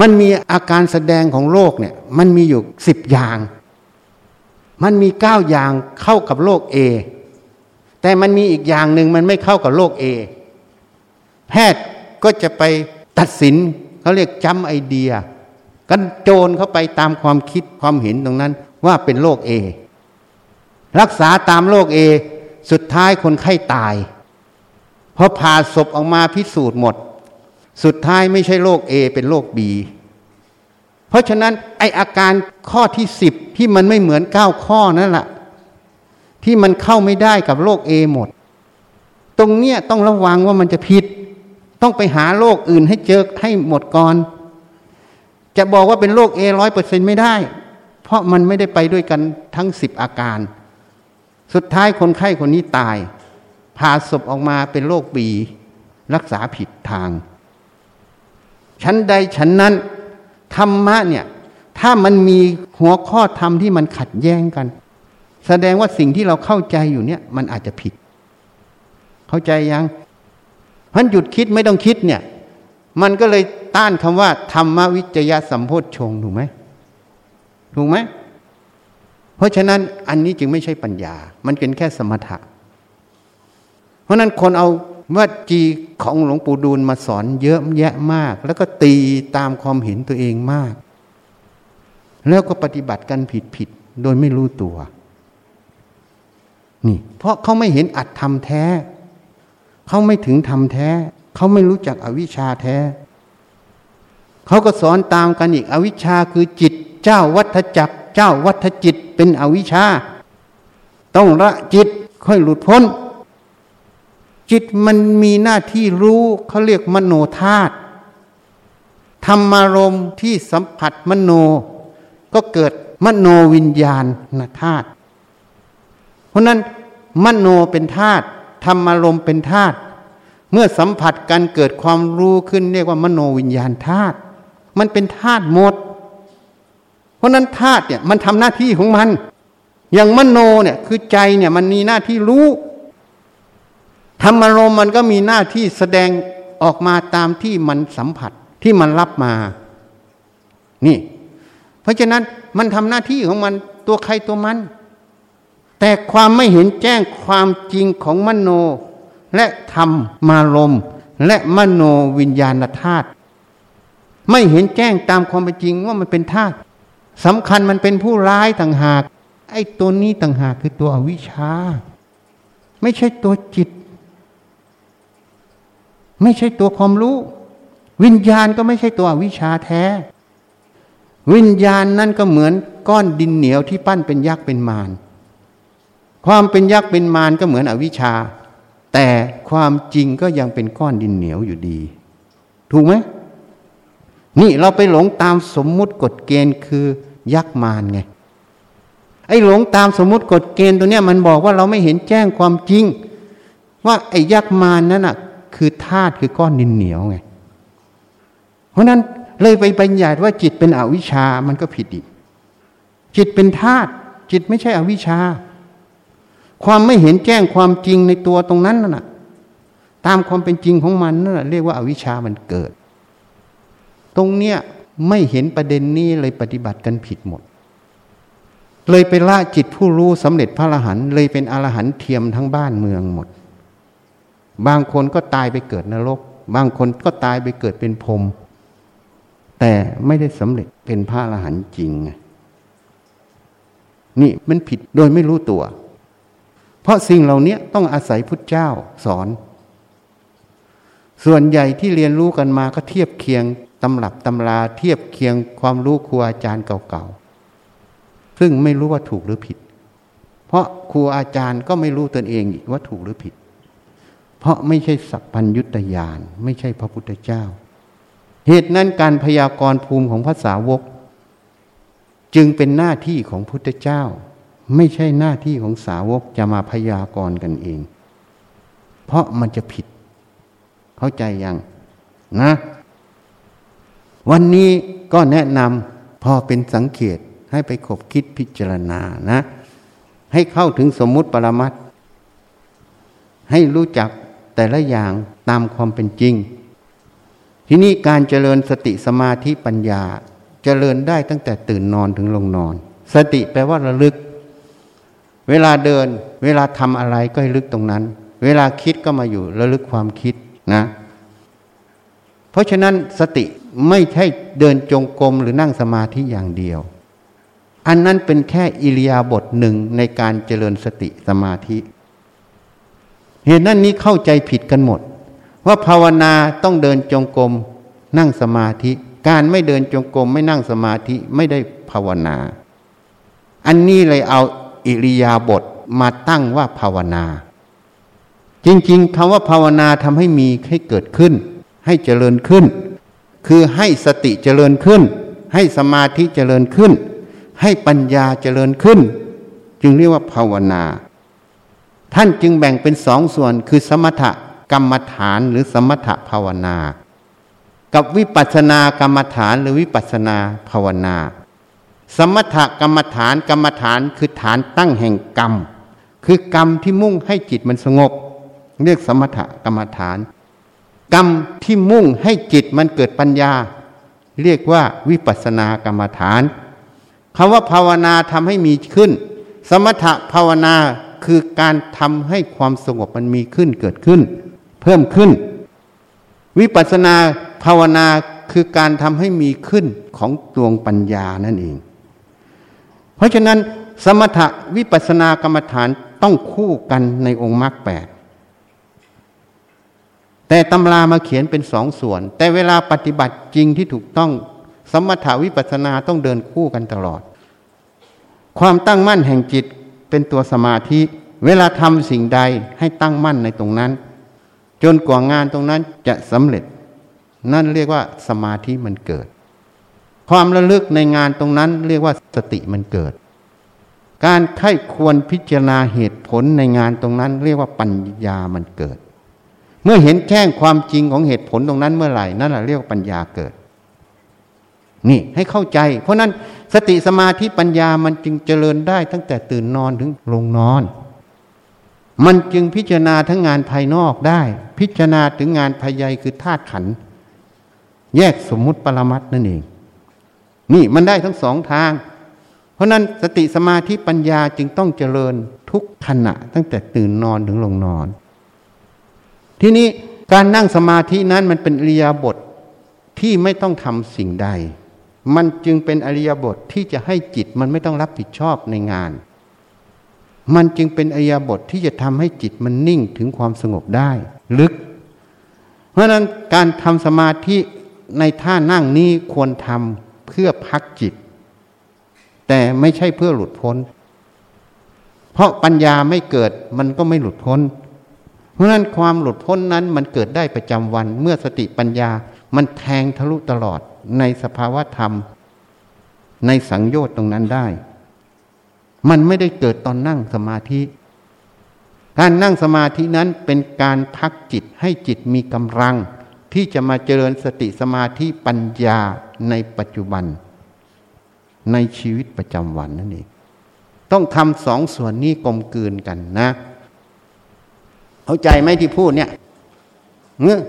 Speaker 1: มันมีอาการแสดงของโรคเนี่ยมันมีอยู่สิบอย่าง มันมีเก้าอย่างเข้ากับโรค A แต่มันมีอีกอย่างหนึ่งมันไม่เข้ากับโรค A แพทย์ก็จะไปตัดสินเขาเรียกทำ diagnose เข้าไปตามความคิดความเห็นตรงนั้นว่าเป็นโรค A รักษาตามโรค A สุดท้ายคนไข้ตายพอผ่าศพออกมาพิสูจน์หมด สุดท้ายไม่ใช่โรค A เป็นโรค Bเพราะฉะนั้นไออาการข้อที่สิบที่มันไม่เหมือนเก้าข้อนั่นแหละที่มันเข้าไม่ได้กับโรคเอหมด ตรงเนี้ยต้องระวังว่ามันจะผิด ต้องไปหาโรคอื่นให้เจอให้หมดก่อน จะบอกว่าเป็นโรคเอร้อยเปอร์เซ็นไม่ได้ เพราะมันไม่ได้ไปด้วยกันทั้งสิบอาการ สุดท้ายคนไข้คนนี้ตายผ่าศพออกมาเป็นโรคบีรักษาผิดทาง ชั้นใดชั้นนั้นธรรมะเนี่ยถ้ามันมีหัวข้อธรรมที่มันขัดแย้งกัน แสดงว่าสิ่งที่เราเข้าใจอยู่เนี่ย มันอาจจะผิด เข้าใจยังพันหยุดคิดไม่ต้องคิดเนี่ย มันก็เลยต้านคำว่า ธรรมวิจยะสัมโพธชงถูกไหมถูกไหมเพราะฉะนั้นอันนี้จึงไม่ใช่ปัญญา มันเป็นแค่สมถะ เพราะนั้นคนเอา วัจีของหลวงปู่ดูลมาสอนเยอะแยะมาก แล้วก็ตีตามความเห็นตัวเองมาก แล้วก็ปฏิบัติกันผิดผิดโดยไม่รู้ตัว นี่ เพราะเขาไม่เห็นอัตธรรมแท้ เขาไม่ถึงธรรมแท้ เขาไม่รู้จักอวิชชาแท้ เขาก็สอนตามกันอีก อวิชชาคือจิต เจ้าวัฏจักร เจ้าวัฏจิตเป็นอวิชชา ต้องละจิตค่อยหลุดพ้น จิตมันมีหน้าที่รู้เขาเรียกมโนธาตุธรรมารมที่สัมผัสมโน ก็เกิดมโนวิญญาณธาตุเพราะนั้นมโนเป็นธาตุธรรมารมเป็นธาตุเมื่อสัมผัสกันเกิดความรู้ขึ้นเรียกว่ามโนวิญญาณธาตุมันเป็นธาตุหมด เพราะนั้นธาตุเนี่ยมันทำหน้าที่ของมัน อย่างมโนเนี่ยคือใจเนี่ยมันมีหน้าที่รู้ ธรรมารมมันก็มีหน้าที่แสดงออกมาตามที่มันสัมผัสที่มันรับมา นี่ เพราะฉะนั้นมันทำหน้าที่ของมันตัวใครตัวมัน แต่ความไม่เห็นแจ้งความจริงของมโน และธรรมมารมและมโนวิญญาณธาตุไม่เห็นแจ้งตามความเป็นจริงว่ามันเป็นธาตุสำคัญมันเป็นผู้ร้ายต่างหาก ไอ้ตัวนี้ต่างหากคือตัวอวิชชา ไม่ใช่ตัวจิต ไม่ใช่ตัวความรู้ วิญญาณก็ไม่ใช่ตัววิชชาแท้ วิญญาณนั่นก็เหมือนก้อนดินเหนียวที่ปั้นเป็นยักษ์เป็นมารความเป็นยักษ์เป็นมารก็เหมือนอวิชชา แต่ความจริงก็ยังเป็นก้อนดินเหนียวอยู่ดี ถูกไหมนี่เราไปหลงตามสมมุติกฎเกณฑ์คือยักษ์มารไงไอ้หลงตามสมมุติกฎเกณฑ์ตัวเนี้ยมันบอกว่าเราไม่เห็นแจ้งความจริง ว่าไอ้ยักษ์มารนั่นน่ะ คือธาตุคือก้อนดินเหนียวไง เพราะนั้นเลยไปบัญญัติว่าจิตเป็นอวิชามันก็ผิดอีก จิตเป็นธาตุจิตไม่ใช่อวิชา ความไม่เห็นแจ้งความจริงในตัวตรงนั้นน่ะ ตามความเป็นจริงของมันนั่นเรียกว่าอาวิชามันเกิด ตรงเนี้ยไม่เห็นประเด็นนี้เลยปฏิบัติกันผิดหมด เลยไปละจิตผู้รู้สำเร็จพระอรหันต์เลยเป็นอรหันต์เทียมทั้งบ้านเมืองหมด บางคนก็ตายไปเกิดนรก บางคนก็ตายไปเกิดเป็นพรมแต่ไม่ได้สำเร็จเป็นพระอรหันต์จริงไงนี่มันผิดโดยไม่รู้ตัว เพราะสิ่งเหล่านี้ต้องอาศัยพุทธเจ้าสอน ส่วนใหญ่ที่เรียนรู้กันมาก็เทียบเคียงตำรับตำราเทียบเคียงความรู้ครูอาจารย์เก่าๆ ซึ่งไม่รู้ว่าถูกหรือผิด เพราะครูอาจารย์ก็ไม่รู้ตนเองว่าถูกหรือผิด เพราะไม่ใช่สัพพัญยุตยานไม่ใช่พระพุทธเจ้า เหตุนั้นการพยากรณ์ภูมิของภาษาวก จึงเป็นหน้าที่ของพุทธเจ้า ไม่ใช่หน้าที่ของสาวกจะมาพยากรณ์กันเอง เพราะมันจะผิด เข้าใจยังนะ วันนี้ก็แนะนำพอเป็นสังเกตให้ไปขบคิดพิจารณานะ ให้เข้าถึงสมมุติปรมัตให้รู้จัก แต่ละอย่างตามความเป็นจริง ที่นี้การเจริญสติสมาธิปัญญาเจริญได้ตั้งแต่ตื่นนอนถึงลงนอน สติแปลว่าระลึก เวลาเดิน เวลาทำอะไรก็ให้ลึกตรงนั้น เวลาคิดก็มาอยู่ระลึกความคิดนะ เพราะฉะนั้นสติไม่ใช่เดินจงกรมหรือนั่งสมาธิอย่างเดียวอันนั้นเป็นแค่อิริยาบถหนึ่งในการเจริญสติสมาธิ เหตุนั้นนี้เข้าใจผิดกันหมด ว่าภาวนาต้องเดินจงกรมนั่งสมาธิ การไม่เดินจงกรมไม่นั่งสมาธิไม่ได้ภาวนา อันนี้เลยเอาอิริยาบถมาตั้งว่าภาวนา จริงๆคำว่าภาวนาทำให้มีให้เกิดขึ้น ให้เจริญขึ้น คือให้สติเจริญขึ้น ให้สมาธิเจริญขึ้น ให้ปัญญาเจริญขึ้น จึงเรียกว่าภาวนา ท่านจึงแบ่งเป็นสองส่วนคือสมถะกรรมฐานหรือสมถภาวนา กับวิปัสสนากรรมฐานหรือวิปัสสนาภาวนา สมถกรรมฐานกรรมฐานคือฐานตั้งแห่งกรรม คือกรรมที่มุ่งให้จิตมันสงบ เรียกสมถกรรมฐาน กรรมที่มุ่งให้จิตมันเกิดปัญญา เรียกว่าวิปัสสนากรรมฐานคำว่าภาวนาทำให้มีขึ้น สมถะภาวนา คือการทำให้ความสงบมันมีขึ้นเกิดขึ้น เพิ่มขึ้น วิปัสสนาภาวนาคือการทำให้มีขึ้นของดวงปัญญานั่นเอง เพราะฉะนั้นสมถะวิปัสสนากรรมฐานต้องคู่กันในองค์มรรคแปดแต่ตำรามาเขียนเป็นสองส่วน แต่เวลาปฏิบัติจริงที่ถูกต้อง สมถาวิปัสนาต้องเดินคู่กันตลอด ความตั้งมั่นแห่งจิต เป็นตัวสมาธิ เวลาทำสิ่งใดให้ตั้งมั่นในตรงนั้น จนกว่างานตรงนั้นจะสำเร็จ นั่นเรียกว่าสมาธิมันเกิด ความระลึกในงานตรงนั้นเรียกว่าสติมันเกิด การไข้ควรพิจารณาเหตุผลในงานตรงนั้น เรียกว่าปัญญามันเกิด เมื่อเห็นแจ้งความจริงของเหตุผลตรงนั้นเมื่อไหร่นั่นแหละเรียกว่าปัญญาเกิด นี่ให้เข้าใจ เพราะนั้น สติสมาธิปัญญามันจึงเจริญได้ตั้งแต่ตื่นนอนถึงลงนอน มันจึงพิจารณาทั้งงานภายนอกได้ พิจารณาถึงงานภายในคือธาตุขัน แยกสมมุติปรมัตนั่นเอง นี่มันได้ทั้งสองทาง เพราะนั้นสติสมาธิปัญญาจึงต้องเจริญทุกขณะตั้งแต่ตื่นนอนถึงลงนอน ทีนี้การนั่งสมาธินั้นมันเป็นอริยบทที่ไม่ต้องทำสิ่งใด มันจึงเป็นอริยบทที่จะให้จิตมันไม่ต้องรับผิดชอบในงาน มันจึงเป็นอริยบทที่จะทำให้จิตมันนิ่งถึงความสงบได้ ลึก เพราะนั้นการทำสมาธิในท่านั่งนี้ควรทำเพื่อพักจิต แต่ไม่ใช่เพื่อหลุดพ้น เพราะปัญญาไม่เกิดมันก็ไม่หลุดพ้น เพราะนั้นความหลุดพ้นนั้นมันเกิดได้ประจำวันเมื่อสติปัญญา มันแทงทะลุตลอดในสภาวะธรรม ในสังโยชน์ตรงนั้นได้ มันไม่ได้เกิดตอนนั่งสมาธิ การนั่งสมาธินั้นเป็นการพักจิตให้จิตมีกำลัง ที่จะมาเจริญสติสมาธิปัญญาในปัจจุบัน ในชีวิตประจำวันนั่นเองต้องทำสองส่วนนี้กลมกลืนกันนะ เข้าใจไหมที่พูดเนี่ยเงี้ย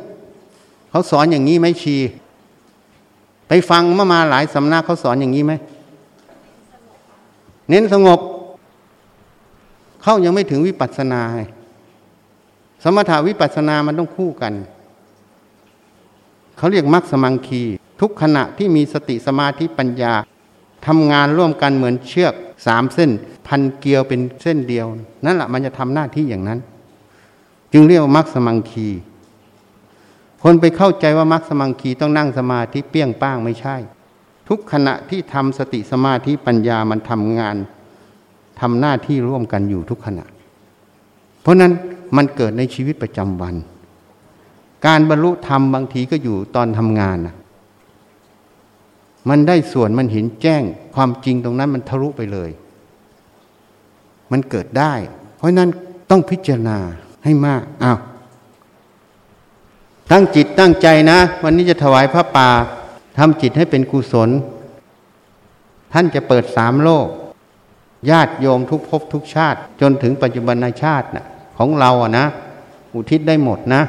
Speaker 1: เขาสอนอย่างนี้ไหมชี ไปฟังมามาหลายสำนักเขาสอนอย่างนี้ไหม เน้นสงบ เขายังไม่ถึงวิปัสสนาสมถาวิปัสสนามันต้องคู่กัน เขาเรียกมรรคสมังคี ทุกขณะที่มีสติสมาธิปัญญาทำงานร่วมกันเหมือนเชือกสามเส้น พันเกลียวเป็นเส้นเดียว นั่นแหละมันจะทำหน้าที่อย่างนั้น จึงเรียกว่ามัคสมังคี คนไปเข้าใจว่ามัคสมังคีต้องนั่งสมาธิเปี้ยงป้างไม่ใช่ ทุกขณะที่ทำสติสมาธิปัญญามันทำงานทำหน้าที่ร่วมกันอยู่ทุกขณะ เพราะนั้นมันเกิดในชีวิตประจำวัน การบรรลุธรรมบางทีก็อยู่ตอนทำงานนะมันได้ส่วนมันเห็นแจ้งความจริงตรงนั้นมันทะลุไปเลย มันเกิดได้ เพราะนั้นต้องพิจารณาให้มากอ้าว ตั้งจิตตั้งใจนะ วันนี้จะถวายพระป่าทำจิตให้เป็นกุศล ท่านจะเปิดสามโลก ญาติโยมทุกภพทุกชาติ จนถึงปัจจุบันชาตินะของเราอะนะ อุทิศได้หมดนะ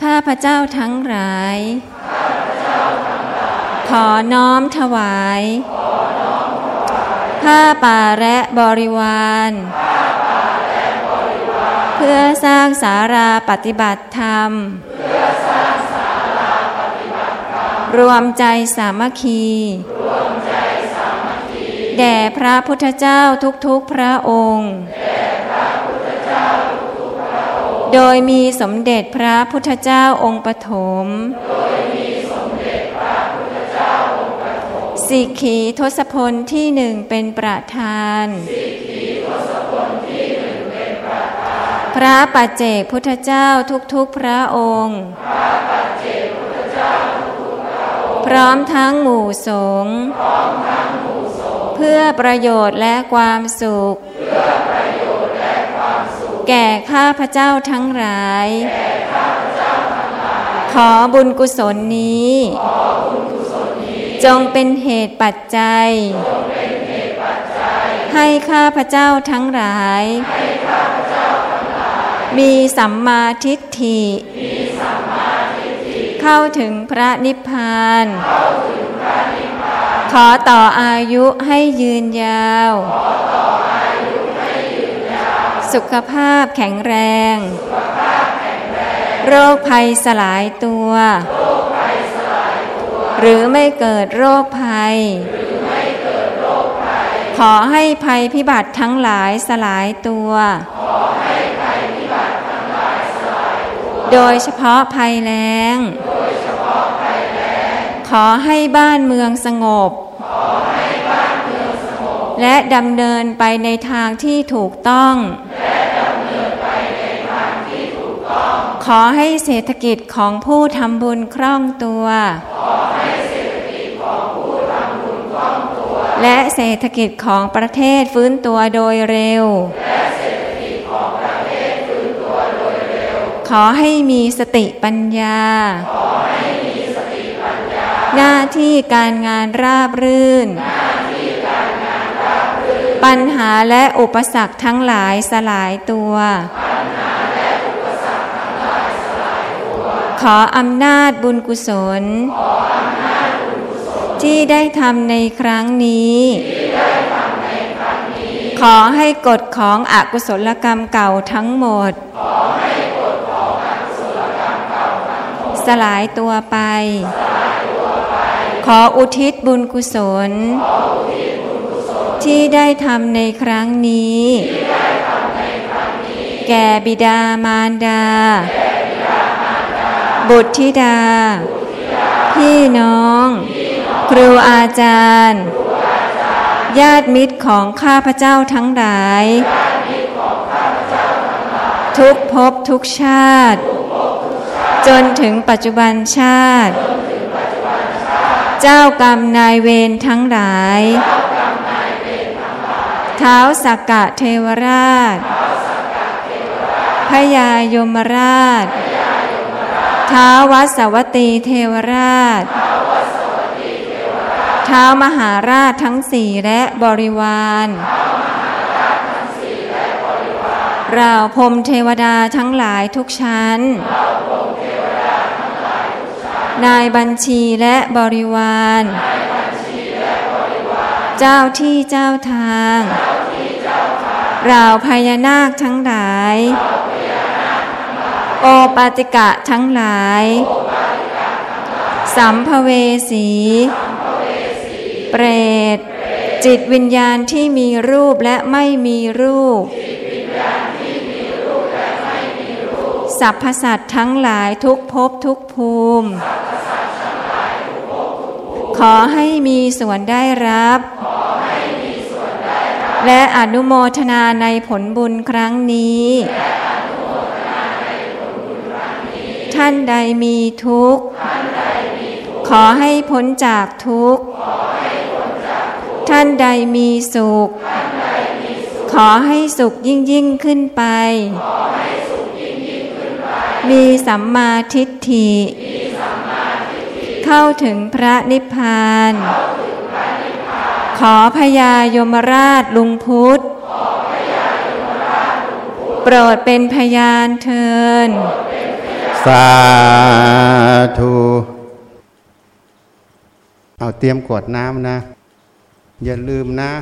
Speaker 2: ข้าพระเจ้าทั้งหลาย ขอน้อมถวาย ผ้าป่าและบริวาร เพื่อสร้างสาราปฏิบัติธรรม รวมใจสามัคคีแด่พระพุทธเจ้าทุกๆพระองค์ โดยมีสมเด็จพระพุทธเจ้าองค์ปฐมสิกขีทศพลที่หนึ่งเป็นประธาน พระปัจเจกพุทธเจ้าทุกๆพระองค์ พร้อมทั้งหมู่สงฆ์เพื่อประโยชน์และความสุข แก่ข้าพระเจ้าทั้งหลาย ขอบุญกุศลนี้ จงเป็นเหตุปัจจัย ให้ข้าพระเจ้าทั้งหลาย มีสัมมาทิฏฐิ เข้าถึงพระนิพพาน ขอต่ออายุให้ยืนยาว สุขภาพแข็งแรง โรคภัยสลายตัว หรือไม่เกิดโรคภัย ขอให้ภัยพิบัติทั้งหลายสลายตัว โดยเฉพาะภัยแล้ง ขอให้บ้านเมืองสงบ และดำเนินไปในทางที่ถูกต้อง ขอให้เศรษฐกิจของผู้ทำบุญคล่องตัว และเศรษฐกิจของประเทศฟื้นตัวโดยเร็ว ขอให้มีสติปัญญา หน้าที่การงานราบรื่น ปัญหาและอุปสรรคทั้งหลายสลายตัว ขออำนาจบุญกุศล ที่ได้ทำในครั้งนี้ขอให้กฎของอกุศลกรรมเก่าทั้งหมด สลายตัวไป ขออุทิศบุญกุศล ที่ได้ทำในครั้งนี้ แก่บิดามารดา บุตรธิดา พี่น้อง ครูอาจารย์ ญาติมิตรของข้าพเจ้าทั้งหลาย ทุกภพทุกชาติ จนถึงปัจจุบันชาติ เจ้ากรรมนายเวรทั้งหลายเท้าสักกะเทวราชพยายมราชท้าวัสวตีเทวราชท้ามหาราชทั้งสี่และบริวารราวพรมเทวดาทั้งหลายทุกชั้น นายบัญชีและบริวาร เจ้าที่เจ้าทางราพญานาคทั้งหลาย โอปาติกะทั้งหลาย สัมภเวสี เปรต จิตวิญญาณที่มีรูปและไม่มีรูปสัพพสัตว์ทั้งหลายทุกภพทุกภูมิ ขอให้มีส่วนได้รับ และอนุโมทนาในผลบุญครั้งนี้ ท่านใดมีทุกข์ ขอให้พ้นจากทุกข์ ท่านใดมีสุข ขอให้สุขยิ่งยิ่งขึ้นไป มีสัมมาทิฏฐิ เข้าถึงพระนิพพาน ขอพญายมราชลุงพุทธ โปรดเป็นพยานเทิน
Speaker 1: สาธุ เอาเตรียมกวดน้ำนะ อย่าลืมนะ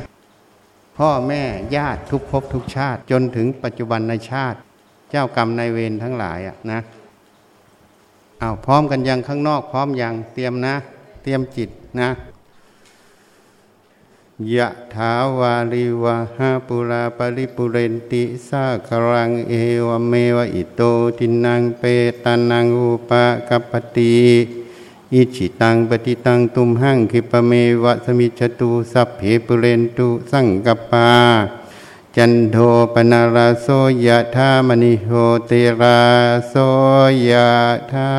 Speaker 1: พ่อแม่ญาติทุกภพทุกชาติจนถึงปัจจุบันในชาติ เจ้ากรรมนายเวรทั้งหลายอะนะ อาพร้อมกันยังข้างนอก พร้อมยังเตรียมนะ เตรียมจิตนะยะถาวาริวะหาปุราปริปุเรนติสาครังเอวเมวะอิโตทินังเปตานังอุปกปปติอิจิตังปฏิตังตุมหังคิปเมวะสมิจตุสัพเพปุเรนตุสังกปา จันโทปนาราโสยะธามณิโหติราโสยะธา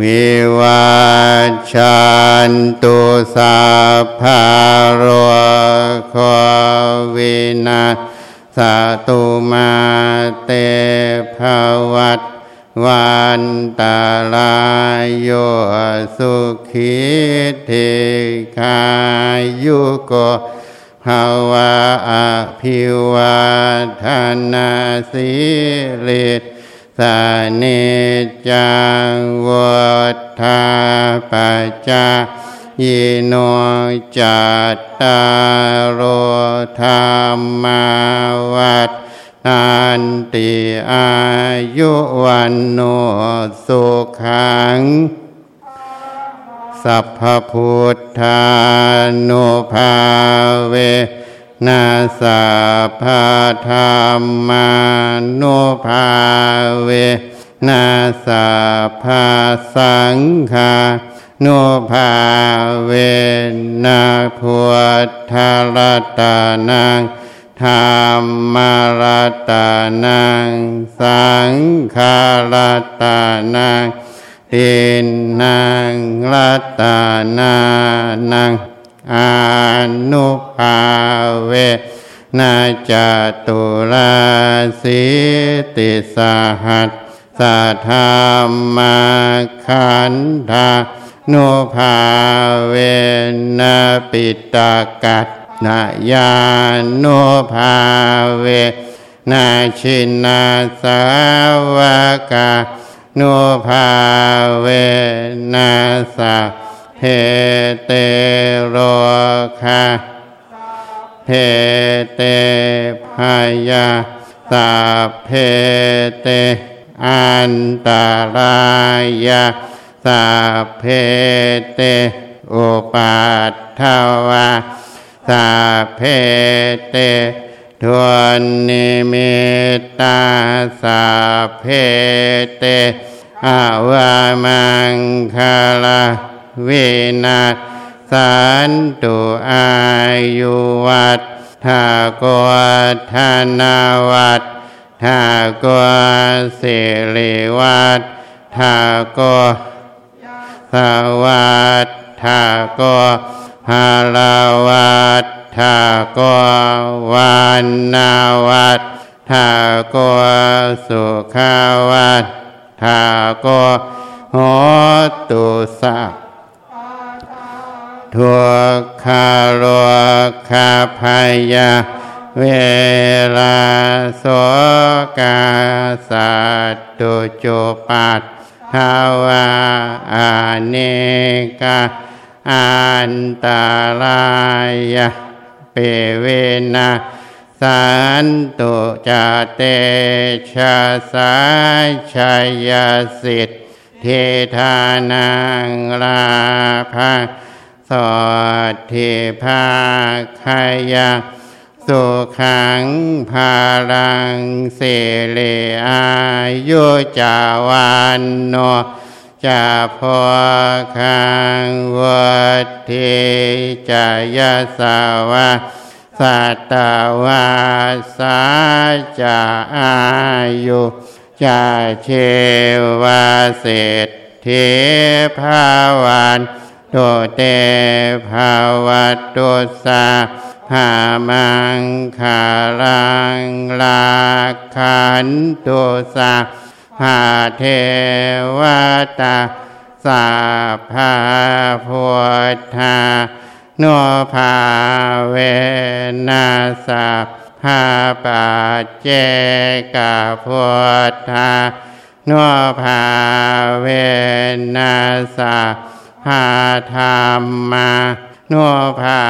Speaker 1: วิวัชชันตุสัพพะโรโควินาสตุมาเตภวัต วันตาลายโยสุขิเทคายุโกภาวะอภิวาทนาสิริสสเนจังวัฏฐาปัจจายิโนจัตตารโอธรรมาวัฏ นันติอายุวันโนสุขัง สัพพพุทธานุภาเวนาสัพพธรรมานุภาเวนาสัพพสังฆานุภาเวนาพุทธรัตนัง ธรรมรัตนัง สังฆรัตนังตินนางรัตนานังอนุภาเวนาจตุลาสิติสหัสสัทธามาขันธานุภาเวนาปิตากัต นายานุภาเว นาชินาสาวกานุภาเวนาสาเพเตโรคาเพเตพายาสาเพเตอันตรายาสาเพเตอุปัฏฐวา สาเพเตทวนนิมิตตาสาเพเตอาวามังคาลาเวนัสสันตุอายุวัตถากวัฒนาวัตถากวสิริวัตถากวสวัตถากว ฮาลาวัตถากวันนาวัตถากสุขาวัตถากโหตุสักทุกขาโลคาพยาเวลาโสกาสัตตุจุปัตทาวาอาเนกา อันตารายเปเวนะสันตุจเตชะสายชัยสิทธิทานังลาภังสอดเทภาคายาสุขังภารังเสเลอายุจาวันโน จาพอคังวัดเทจายาสาวาสัตตวาสาจาอายุจาเชวาเศษเทภาวันโตเตภาวัตโตสาหามังคารังลาขันโตสา หาเทวตาสาภาพุทธาโนภาเวนัสาภาปัจเจกพุทธาโนภาเวนัสาภาธรรมาโนภา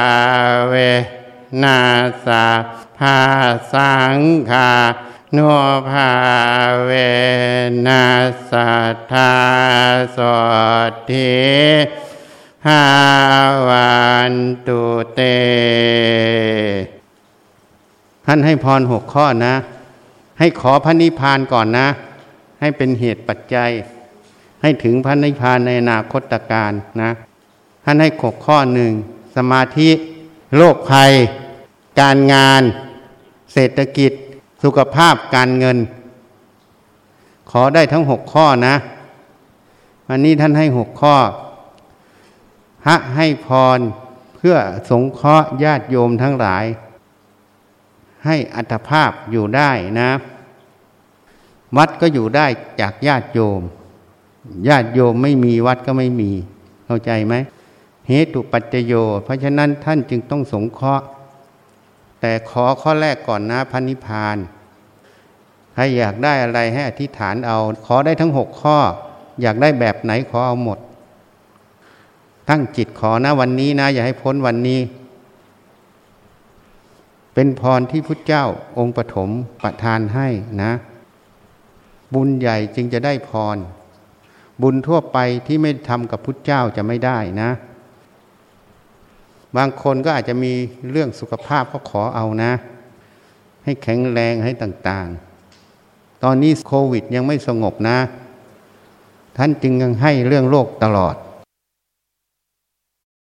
Speaker 1: เวนาสาภาสังฆา นภาเวนัสัทธาสดทิหาวันตุเต ท่านให้พรหกข้อนะ ให้ขอพระนิพพานก่อนนะ ให้เป็นเหตุปัจจัย ให้ถึงพระนิพพานในอนาคตการนะ ท่านให้หกข้อหนึ่ง สมาธิ โรคภัย การงาน เศรษฐกิจ สุขภาพการเงิน ขอได้ทั้งหกข้อนะ วันนี้ท่านให้หกข้อ พระให้พรเพื่อสงเคราะห์ญาติโยมทั้งหลาย ให้อัตภาพอยู่ได้นะ วัดก็อยู่ได้จากญาติโยม ญาติโยมไม่มีวัดก็ไม่มี เข้าใจไหมเหตุปัจจโย เพราะฉะนั้นท่านจึงต้องสงเคราะห์ แต่ขอข้อแรกก่อนนะพันิพานใครอยากได้อะไรให้อธิษฐานเอา ขอได้ทั้งหกข้อ อยากได้แบบไหนขอเอาหมด ตั้งจิตขอนะวันนี้นะ อย่าให้พ้นวันนี้ เป็นพรที่พุทธเจ้าองค์ปฐมประทานให้นะ บุญใหญ่จึงจะได้พร บุญทั่วไปที่ไม่ทำกับพุทธเจ้าจะไม่ได้นะ บางคนก็อาจจะมีเรื่องสุขภาพก็ขอเอานะ ให้แข็งแรงให้ต่างๆ ตอนนี้โควิดยังไม่สงบนะ ท่านจึงยังให้เรื่องโรคตลอด